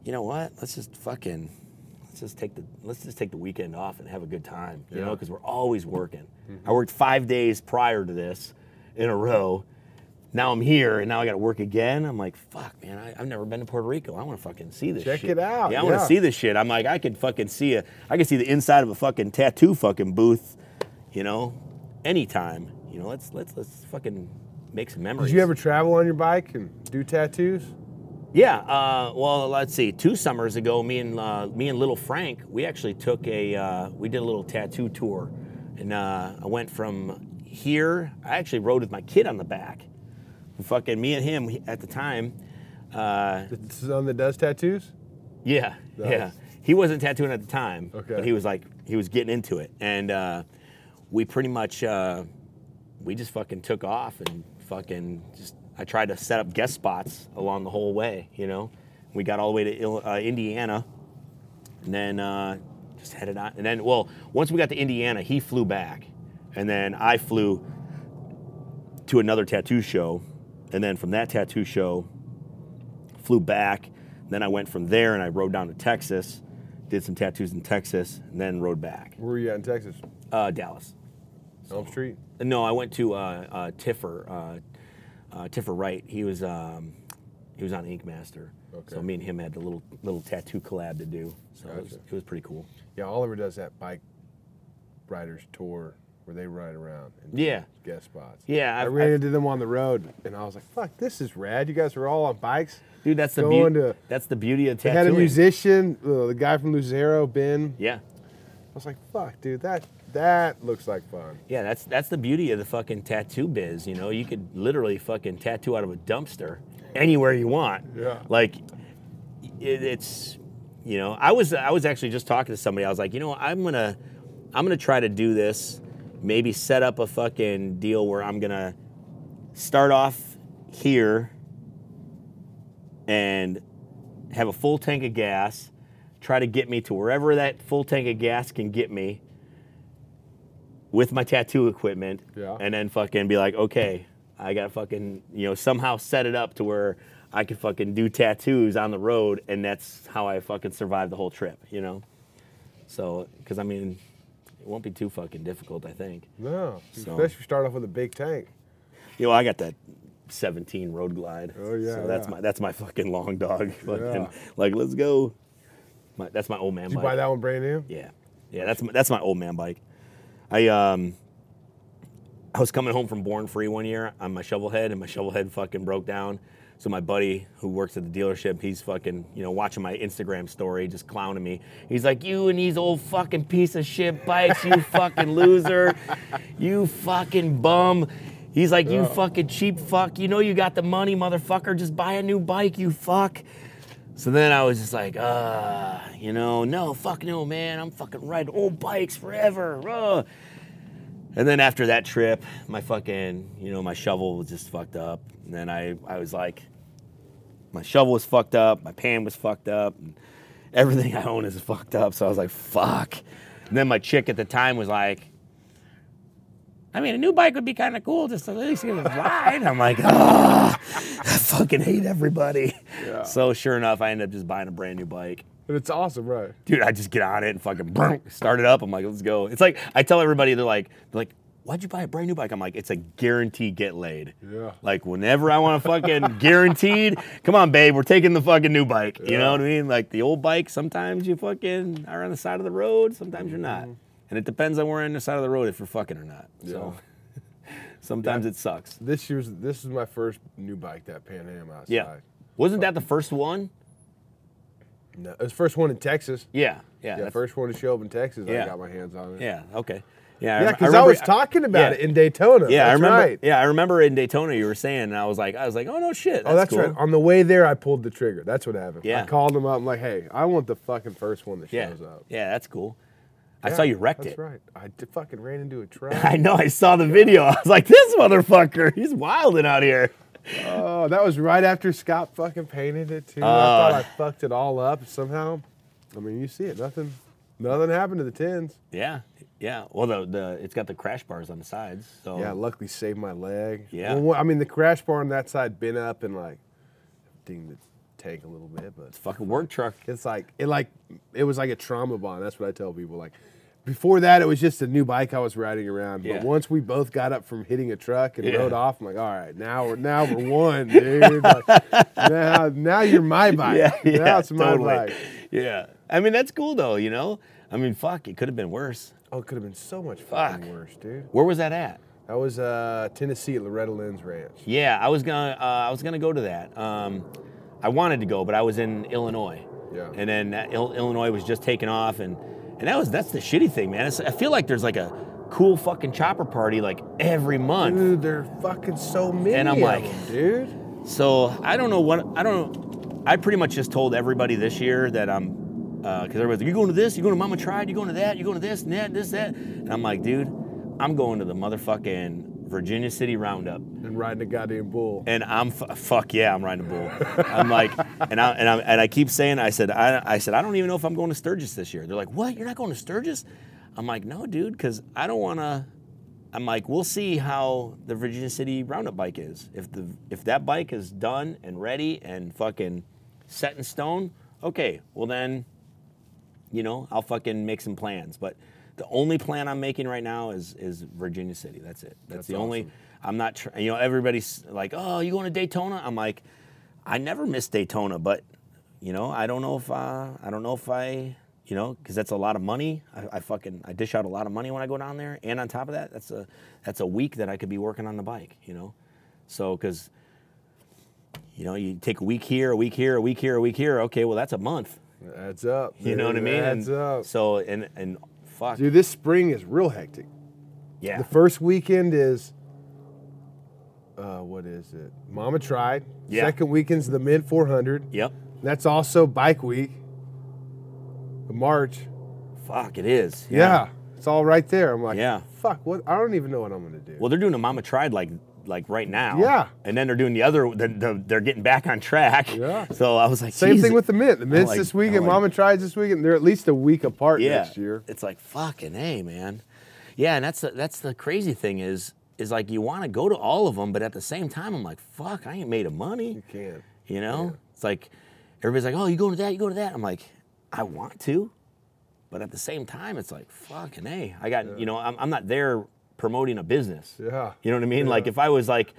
you know what? Let's just fucking, let's just take the, let's just take the weekend off and have a good time, you know, because we're always working. I worked five days prior to this in a row. Now I'm here, and now I got to work again. I'm like, fuck, man. I, I've never been to Puerto Rico. I want to fucking see this.
Check
shit.
it out,
Yeah, I want
yeah.
to see this shit. I'm like, I could fucking see a, I could see the inside of a fucking tattoo fucking booth, you know, anytime. You know, let's let's let's fucking make some memories.
Did you ever travel on your bike and do tattoos?
Yeah. Uh, well, let's see. Two summers ago, me and uh, me and little Frank, we actually took a uh, we did a little tattoo tour, and uh, I went from here. I actually rode with my kid on the back. Fucking me and him at the time. Uh,
This is on that does tattoos.
yeah,
Nice.
yeah. He wasn't tattooing at the time,
Okay.
but he was like he was getting into it, and uh, we pretty much uh, we just fucking took off and fucking just. I tried to set up guest spots along the whole way, you know. We got all the way to uh, Indiana, and then uh, just headed on. And then, well, once we got to Indiana, he flew back, and then I flew to another tattoo show, and then from that tattoo show, flew back. Then I went from there and I rode down to Texas, did some tattoos in Texas, and then rode back.
Where were you at in Texas?
Uh, Dallas.
Elm Street.
No, I went to uh, uh, Tiffer. Uh, uh, Tiffer Wright. He was um, he was on Ink Master.
Okay.
So me and him had the little little tattoo collab to do. So it, was, it was pretty cool.
Yeah, Oliver does that bike riders tour where they ride around and do
Yeah.
guest spots.
Yeah,
I
I've-
ran
I've-
into them on the road and I was like, "Fuck, this is rad! You guys are all on bikes."
Dude, that's the beauty. That's the beauty of
They
tattooing.
had a musician, uh, the guy from Lucero, Ben.
Yeah.
I was like, "Fuck, dude, that that looks like fun."
Yeah, that's that's the beauty of the fucking tattoo biz. You know, you could literally fucking tattoo out of a dumpster anywhere you want.
Yeah.
Like, it, it's, you know, I was I was actually just talking to somebody. I was like, you know, I'm gonna I'm gonna try to do this. Maybe set up a fucking deal where I'm gonna start off here and have a full tank of gas, try to get me to wherever that full tank of gas can get me with my tattoo equipment,
Yeah.
and then fucking be like, okay, I gotta fucking, you know, somehow set it up to where I can fucking do tattoos on the road, and that's how I fucking survive the whole trip, you know? So, because I mean, it won't be too fucking difficult, I think.
No,
So-
especially if you start off with a big tank.
You know, I got that 17 Road Glide.
Oh, yeah,
So that's
yeah.
my that's my fucking long dog. Fucking,
Yeah.
Like, let's go. My, that's my old man
Did you
bike.
buy that one brand new?
Yeah, yeah. That's my, that's my old man bike. I um. I was coming home from Born Free one year on my shovel head, and my shovel head fucking broke down. So my buddy who works at the dealership, he's fucking, you know, watching my Instagram story, just clowning me. He's like, "You and these old fucking piece of shit bikes, you fucking loser, you fucking bum." He's like, "You fucking cheap fuck. You know you got the money, motherfucker. Just buy a new bike, you fuck." So then I was just like, uh, you know, no, fuck no, man. I'm fucking riding old bikes forever. Uh. And then after that trip, my fucking, you know, my shovel was just fucked up. And then I, I was like, my shovel was fucked up, my pan was fucked up, and everything I own is fucked up. So I was like, fuck. And then my chick at the time was like, I mean, a new bike would be kind of cool just to at least get a ride. I'm like, ah, I fucking hate everybody.
Yeah.
So sure enough, I ended up just buying a brand new bike.
But it's awesome, right?
Dude, I just get on it and fucking start it up. I'm like, let's go. It's like I tell everybody, they're like, they're like, why'd you buy a brand new bike? I'm like, it's a guarantee get laid.
Yeah.
Like whenever I want to fucking guaranteed, come on, babe, we're taking the fucking new bike. You know what I mean? Like the old bike, sometimes you fucking are on the side of the road, sometimes you're not.
Mm-hmm.
And it depends on where on the side of the road if you're fucking or not. Yeah. So sometimes it sucks.
This year's this is my first new bike, that Pan Am outside.
Yeah. Wasn't that the first one?
No, it was the first one in Texas.
Yeah. Yeah.
Yeah, first one to show up in Texas.
Yeah.
I got my hands on it.
Yeah. Okay. Yeah.
Yeah, because I,
remember-
was talking about
yeah.
it in Daytona.
Yeah, I remember.
Right.
Yeah, I remember in Daytona you were saying, and I was like, I was like, oh no shit.
Oh, that's
cool.
right. On the way there, I pulled the trigger. That's what happened.
Yeah.
I called him up. I'm like, hey, I want the fucking first one that
Yeah,
shows up.
yeah, that's cool. I
Yeah,
saw you wrecked
that's
it.
right. I d- fucking ran into a truck.
I know. I saw the video. I was like, this motherfucker, he's wilding out here.
oh, that was right after Scott fucking painted it too. I
Uh.
thought I fucked it all up somehow. I mean, you see it. Nothing. Nothing happened to the tins.
Yeah, yeah. Well, the the it's got the crash bars on the sides. So
Yeah, luckily saved my leg.
Yeah.
Well, I mean, the crash bar on that side been up and like dinged the tank a little bit, but it's
fucking work truck.
it's like it like it was like a trauma bond. That's what I tell people. Like before that, it was just a new bike I was riding around.
Yeah.
But once we both got up from hitting a truck and
Yeah.
rode off, I'm like, all right, now we're now we're one, dude. Like, now now you're my bike.
Yeah, yeah.
now it's my
totally.
bike.
Yeah. I mean, that's cool though. You know. I mean, fuck. It could have been worse.
Oh, it could have been so much fucking
Fuck.
worse, dude.
Where was that at?
That was uh, Tennessee at Loretta Lynn's ranch.
Yeah, I was gonna uh, I was gonna go to that. Um, I wanted to go, but I was in Illinois.
Yeah.
And then that Il- Illinois was just taking off, and and that was that's the shitty thing, man. It's, I feel like there's like a cool fucking chopper party like every month.
Dude, there are fucking so many.
And I'm
of
like-
them, dude.
So I don't know what I don't. I pretty much just told everybody this year that I'm Uh, because everybody's like, you going to this, you're going to Mama Tried, you're going to that, you're going to this and that, this that, and I'm like, dude, I'm going to the motherfucking Virginia City Roundup.
And riding a goddamn bull.
And I'm f- fuck yeah, I'm riding a bull. I'm like, and I and I and I keep saying, I said, I, I said, I don't even know if I'm going to Sturgis this year. They're like, what? You're not going to Sturgis? I'm like, no, dude, because I don't want to. I'm like, we'll see how the Virginia City Roundup bike is. If the if that bike is done and ready and fucking set in stone, okay, well then, you know, I'll fucking make some plans. But the only plan I'm making right now is is Virginia City. That's it. That's,
That's
the only. I'm not. Tr- you know, everybody's like, oh, you going to Daytona? I'm like, I never miss Daytona, but you know, I don't know if uh, I don't know if I. You know, because that's a lot of money. I, I fucking I dish out a lot of money when I go down there, and on top of that, that's a that's a week that I could be working on the bike. You know, so because you know you take a week here, a week here, a week here, a week here. Okay, well that's a month.
It adds up.
You know what I mean?
Adds
and
up.
So and and fuck
Dude, this spring is real hectic.
yeah
The first weekend is, uh, what is it? Mama tried.
Yeah.
Second weekend's the Mint 400.
yep
That's also bike week. The March.
fuck it is
Yeah. It's all right there. I'm like,
Yeah.
fuck, what? I don't even know what I'm going to do.
Well, they're doing a Mama Tried like like right now.
Yeah.
And then they're doing the other. They're, they're, they're getting back on track.
Yeah.
So I was like,
Same
"Jeez."
thing with the mint. The mint's
like-
this week
I'm
and
like,
Mama tries this week, and they're at least a week apart
yeah.
next year.
It's like fucking a man. Yeah, and that's the, that's the crazy thing is is like you want to go to all of them, but at the same time, I'm like, fuck, I ain't made of money.
You can't.
You know, it's like everybody's like, oh, you go to that, you go to that. I'm like, I want to, but at the same time, it's like fucking a. I got you know, I'm I'm not there promoting a business.
Yeah.
You know what I mean? Like if I was like,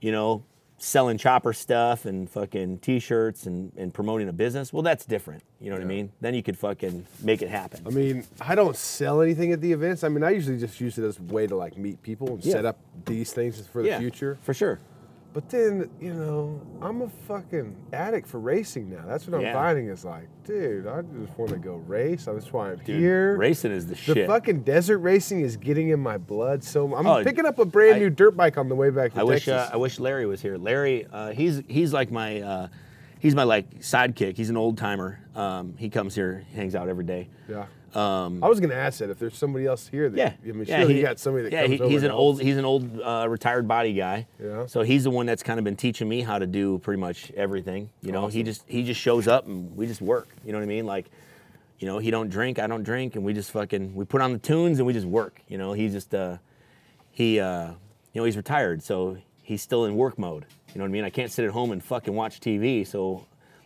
you know, selling chopper stuff and fucking t-shirts and, and promoting a business, well that's different. You know what I mean? Then you could fucking make it happen.
I mean, I don't sell anything at the events. I mean, I usually just use it as a way to like meet people and
Yeah.
set up these things for the
yeah,
future.
For sure.
But then, you know, I'm a fucking addict for racing now. That's what I'm
Yeah.
finding is like, dude, I just want to go race. That's why I'm
Dude,
here.
racing is the,
The
shit.
The fucking desert racing is getting in my blood so I'm
Oh,
picking up a brand
I-
new dirt bike on the way back to
I wish uh, I wish Larry was here. Larry, uh, he's he's like my uh, he's my like sidekick. He's an old timer. Um, he comes here, hangs out every day.
yeah.
Um,
I was gonna ask that if there's somebody else here that
yeah,
I mean,
yeah,
sure you got somebody that
yeah,
comes
he- he's an
helps.
old he's an old uh, retired body guy.
Yeah.
So he's the one that's kind of been teaching me how to do pretty much everything. You know, he just he just shows up and we just work. You know what I mean? Like, you know, he don't drink, I don't drink, and we just fucking we put on the tunes and we just work. You know, he just uh, he uh, you know he's retired, so he's still in work mode. You know what I mean? I can't sit at home and fucking watch TV, so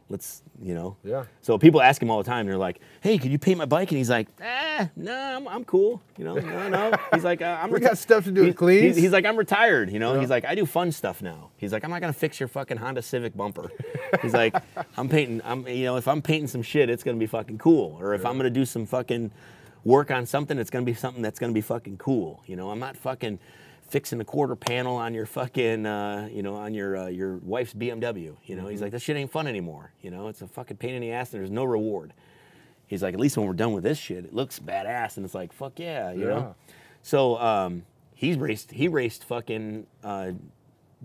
let's you know.
Yeah.
So people ask him all the time. They're like, "Hey, can you paint my bike?" And he's like, "Ah, no, I'm, I'm cool. You know, no, no." He's like, uh, "I'm
We
reti-
got stuff to do
He-
with cleans.
He's, he's like, "I'm retired." You know,
Yeah.
he's like, "I do fun stuff now." He's like, "I'm not gonna fix your fucking Honda Civic bumper." He's like, "I'm painting. I'm you know, if I'm painting some shit, it's gonna be fucking cool. Or if I'm gonna do some fucking work on something, it's gonna be something that's gonna be fucking cool. You know, I'm not fucking." Fixing the quarter panel on your fucking, uh, you know, on your uh, your wife's BMW. You know, he's like, this shit ain't fun anymore. You know, it's a fucking pain in the ass, and there's no reward. He's like, at least when we're done with this shit, it looks badass, and it's like, fuck yeah, you
Yeah.
know. So um, he's raced. He raced fucking uh,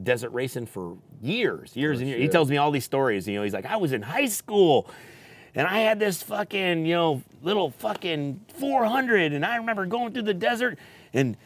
desert racing for years, years and years. He tells me all these stories. You know, he's like, I was in high school. And I had this fucking, you know, little fucking 400, and I remember going through the desert, and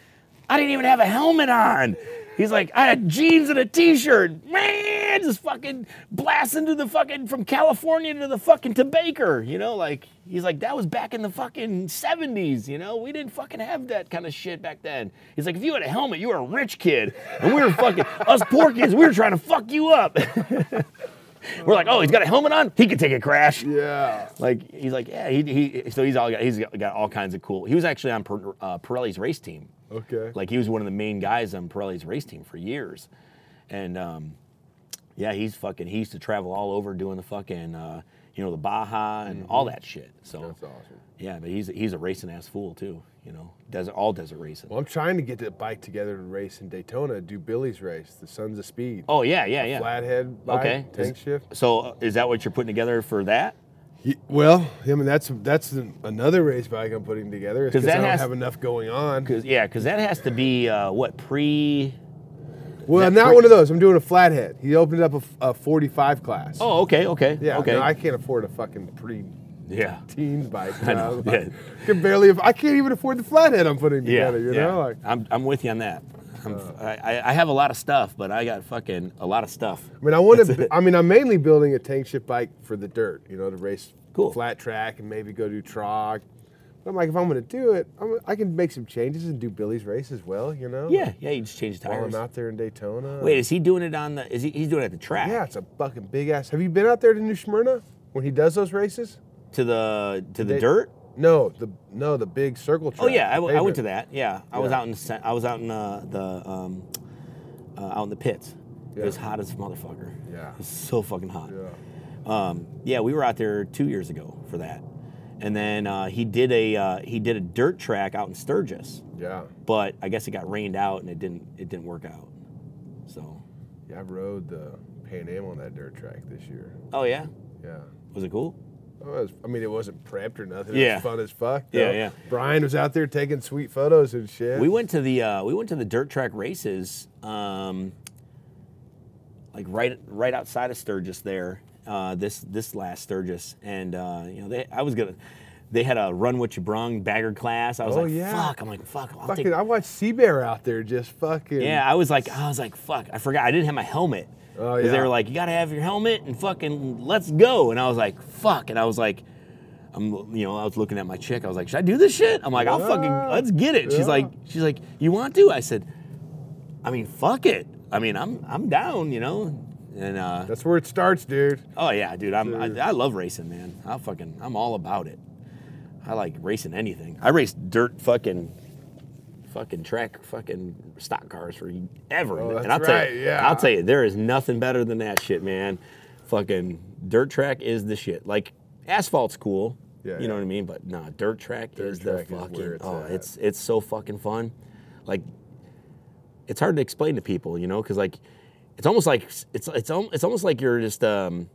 I didn't even have a helmet on. He's like, I had jeans and a t-shirt. Man, just fucking blasting to the fucking from California to the fucking to Baker. You know, like he's like, that was back in the fucking 70s, you know? We didn't fucking have that kind of shit back then. He's like, if you had a helmet, you were a rich kid. And we were fucking us poor kids, we were trying to fuck you up. we're like, oh, he's got a helmet on? He could take a crash.
yeah.
Like he's like, yeah, he, he so he's all got, he's got, all kinds of cool. He was actually on per, uh, Pirelli's race team.
Okay.
Like he was one of the main guys on Pirelli's race team for years, and um, yeah, he's fucking. He used to travel all over doing the fucking, uh, you know, the Baja and all that shit. So
Mm-hmm. That's awesome.
yeah, but he's he's a racing ass fool too. You know, desert all desert racing.
Well, I'm trying to get the bike together to race in Daytona, do Billy's race, the Sons of Speed.
Oh yeah, yeah, yeah.
Flathead bike,
Okay.
tank
Is-
shift.
So uh, is that what you're putting together for that?
Well, I mean that's that's an- another race bike I'm putting together. Because I don't
has-
have enough going on.
Cause yeah, because that has to be uh, what pre.
Well,
that
not
pre-
one of those. I'm doing a flathead. He opened up a 45 class.
Oh, okay, okay,
yeah.
okay.
no, I can't afford a fucking pre
yeah.
teens bike.
I know, yeah.
I can barely. I can't even afford the flathead I'm putting
Yeah,
together. You
yeah.
like.
I'm, I'm with you on that. I'm, oh. I, I- have a lot of stuff, but I got fucking a lot of stuff.
I mean, I want to. I mean, I'm mainly building a tank shift bike for the dirt. You know, to race
Cool.
flat track and maybe go do TROG. But I'm like, if I'm going to do it, I'm, I can make some changes and do Billy's race as well. You know.
Yeah, yeah. You just change
While
tires.
I'm out there in Daytona.
Wait, is he doing it on the? Is he? He's doing it at the track.
Yeah, it's a fucking big ass. Have you been out there to New Smyrna when he does those races?
To the to the
They-
dirt.
No, the no the big circle track.
Oh yeah, I, w- I went to that. Yeah, I was
Yeah.
out in Sa- I was out in uh, the um, uh, out in the pits. It
Yeah.
was hot as a motherfucker.
Yeah.
It was so fucking hot.
Yeah.
Um, yeah, we were out there two years ago for that, and then uh, he did a uh, he did a dirt track out in Sturgis,
Yeah.
but I guess it got rained out and it didn't it didn't work out. So,
Yeah, I rode the Pan Am on that dirt track this year.
oh yeah,
Yeah.
was it cool?
Was, I mean, it wasn't prepped or nothing. It
Yeah.
was fun as fuck.
Yeah, yeah.
Brian was out there taking sweet photos and shit.
We went to the uh, we went to the dirt track races, um, like right right outside of Sturgis there. Uh, this this last Sturgis, and uh, you know they, I was gonna. they had a run what you brung bagger class. I was
Oh,
like,
yeah.
fuck. I'm like, fuck. I'll
Fucking,
take.
I watched Sea Bear out there just fucking.
Yeah, I was like, I was like, fuck. I forgot. I didn't have my helmet.
Oh,
Because they were like, you gotta have your helmet and fucking let's go. And I was like, fuck. And I was like, I'm, you know, I was looking at my chick. I was like, should I do this shit? I'm like, I'll fucking, let's get it. She's like, she's like, you want to? I said, I mean, fuck it. I mean, I'm, I'm down, you know. And uh,
That's where it starts, dude.
oh yeah, dude, I'm, I,
Dude.
I love racing, man. I fucking, I'm all about it. I like racing anything. I race dirt, fucking, fucking track, fucking stock cars for ever.
Oh,
and I'll tell
right,
you,
yeah.
I'll tell you, there is nothing better than that shit, man. Fucking dirt track is the shit. Like asphalt's cool,
Yeah,
you know what I mean. But nah, dirt track
Dirt
is
track
the
is
fucking.
where it's
oh,
at.
it's it's so fucking fun. Like it's hard to explain to people, you know, because like it's almost like it's it's it's almost like you're just um,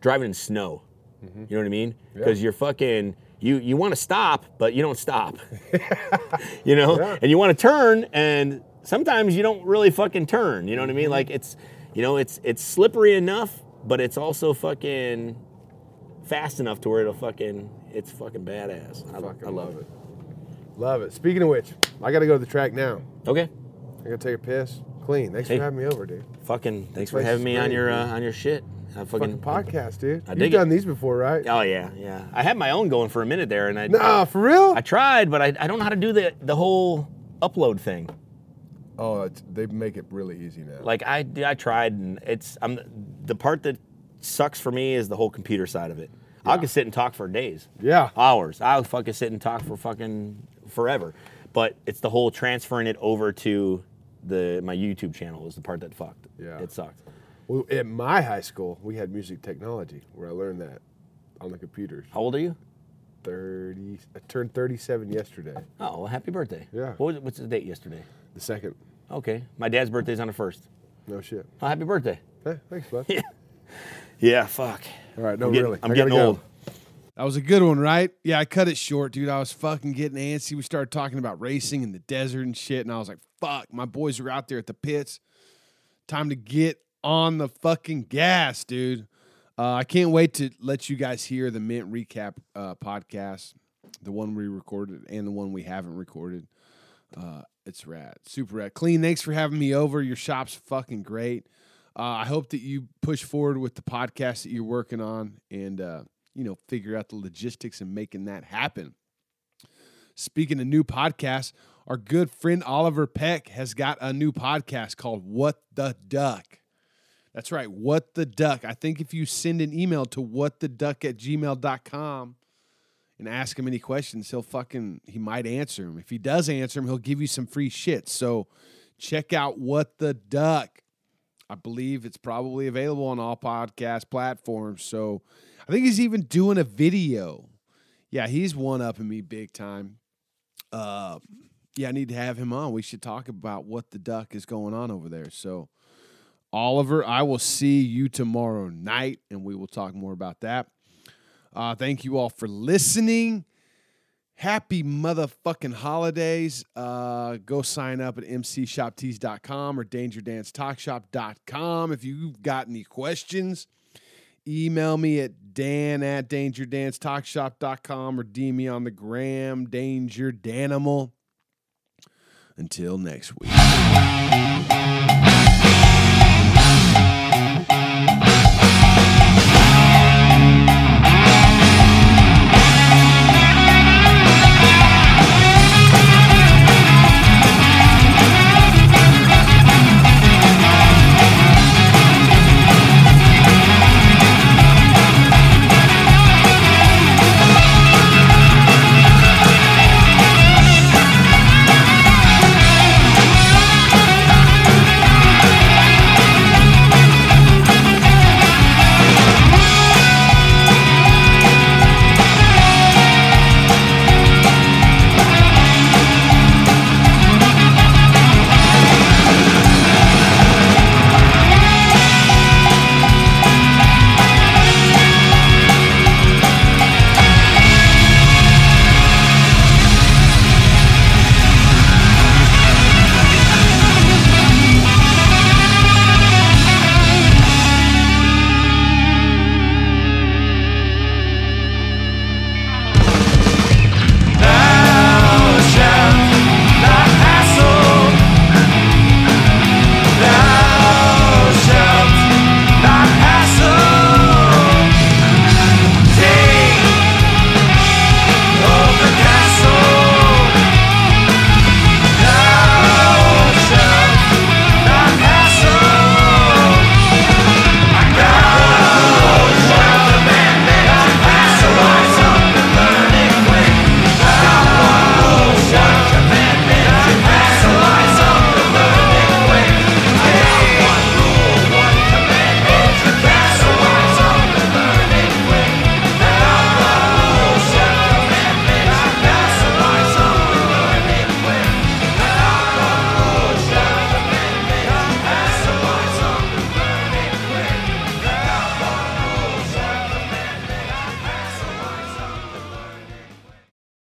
driving in snow. You know what I mean?
Mm-hmm. Yeah.
Because you're fucking you you want to stop, but you don't stop. you know,
Yeah.
and you want to turn, and sometimes you don't really fucking turn. You know what I mean?
Mm-hmm.
Like it's you know it's it's slippery enough, but it's also fucking fast enough to where it'll fucking it's fucking badass. I,
Fucking
I love it.
Love it. Speaking of which, I got to go to the track now.
Okay.
I got to take a piss. Clean. Thanks
Hey.
for having me over, dude.
Fucking thanks for having me on your uh, on your shit. I fucking,
Fucking podcast, dude.
I
You've
dig it.
done these before, right?
Oh yeah, yeah. I had my own going for a minute there, and I
Nah, for real?
I tried, but I, I don't know how to do the the whole upload thing.
oh, it's, they make it really easy now.
Like I I tried, and it's I'm the part that sucks for me is the whole computer side of it. I could sit and talk for days,
yeah.
hours. I'll fucking sit and talk for fucking forever. But it's the whole transferring it over to the my YouTube channel is the part that fucked.
Yeah.
it sucked.
Well, at my high school, we had music technology where I learned that on the computers.
How old are you?
30, I turned 37 yesterday.
Oh, well, happy birthday.
Yeah.
What was, what's the date yesterday?
The second.
Okay, my dad's birthday's on the first.
No shit.
Oh, happy birthday.
Hey, thanks, bud.
Yeah, fuck.
All right, no,
I'm getting,
really.
I'm
I gotta
getting
go.
old.
That was a good one, right? Yeah, I cut it short, dude. I was fucking getting antsy. We started talking about racing in the desert and shit, and I was like, fuck, my boys are out there at the pits. Time to get on the fucking gas, dude. Uh, I can't wait to let you guys hear the Mint Recap uh, podcast, the one we recorded and the one we haven't recorded. Uh, it's rad, super rad. Clean, thanks for having me over. Your shop's fucking great. Uh, I hope that you push forward with the podcast that you're working on and, uh, you know, figure out the logistics and making that happen. Speaking of new podcasts, our good friend Oliver Peck has got a new podcast called What the Duck. That's right, What the Duck. I think if you send an email to whattheduck at gmail.com and ask him any questions, he'll fucking, he might answer them. If he does answer them, he'll give you some free shit. So check out What the Duck. I believe it's probably available on all podcast platforms. So I think he's even doing a video. Yeah, he's one upping me big time. Uh, yeah, I need to have him on. We should talk about what the duck is going on over there. So, Oliver, I will see you tomorrow night, and we will talk more about that. Uh, thank you all for listening. Happy motherfucking holidays. Uh, go sign up at mcshoptees.com or dangerdancetalkshop.com if you've got any questions. Email me at dan at dangerdancetalkshop.com or DM me on the gram, Danger Danimal. Until next week.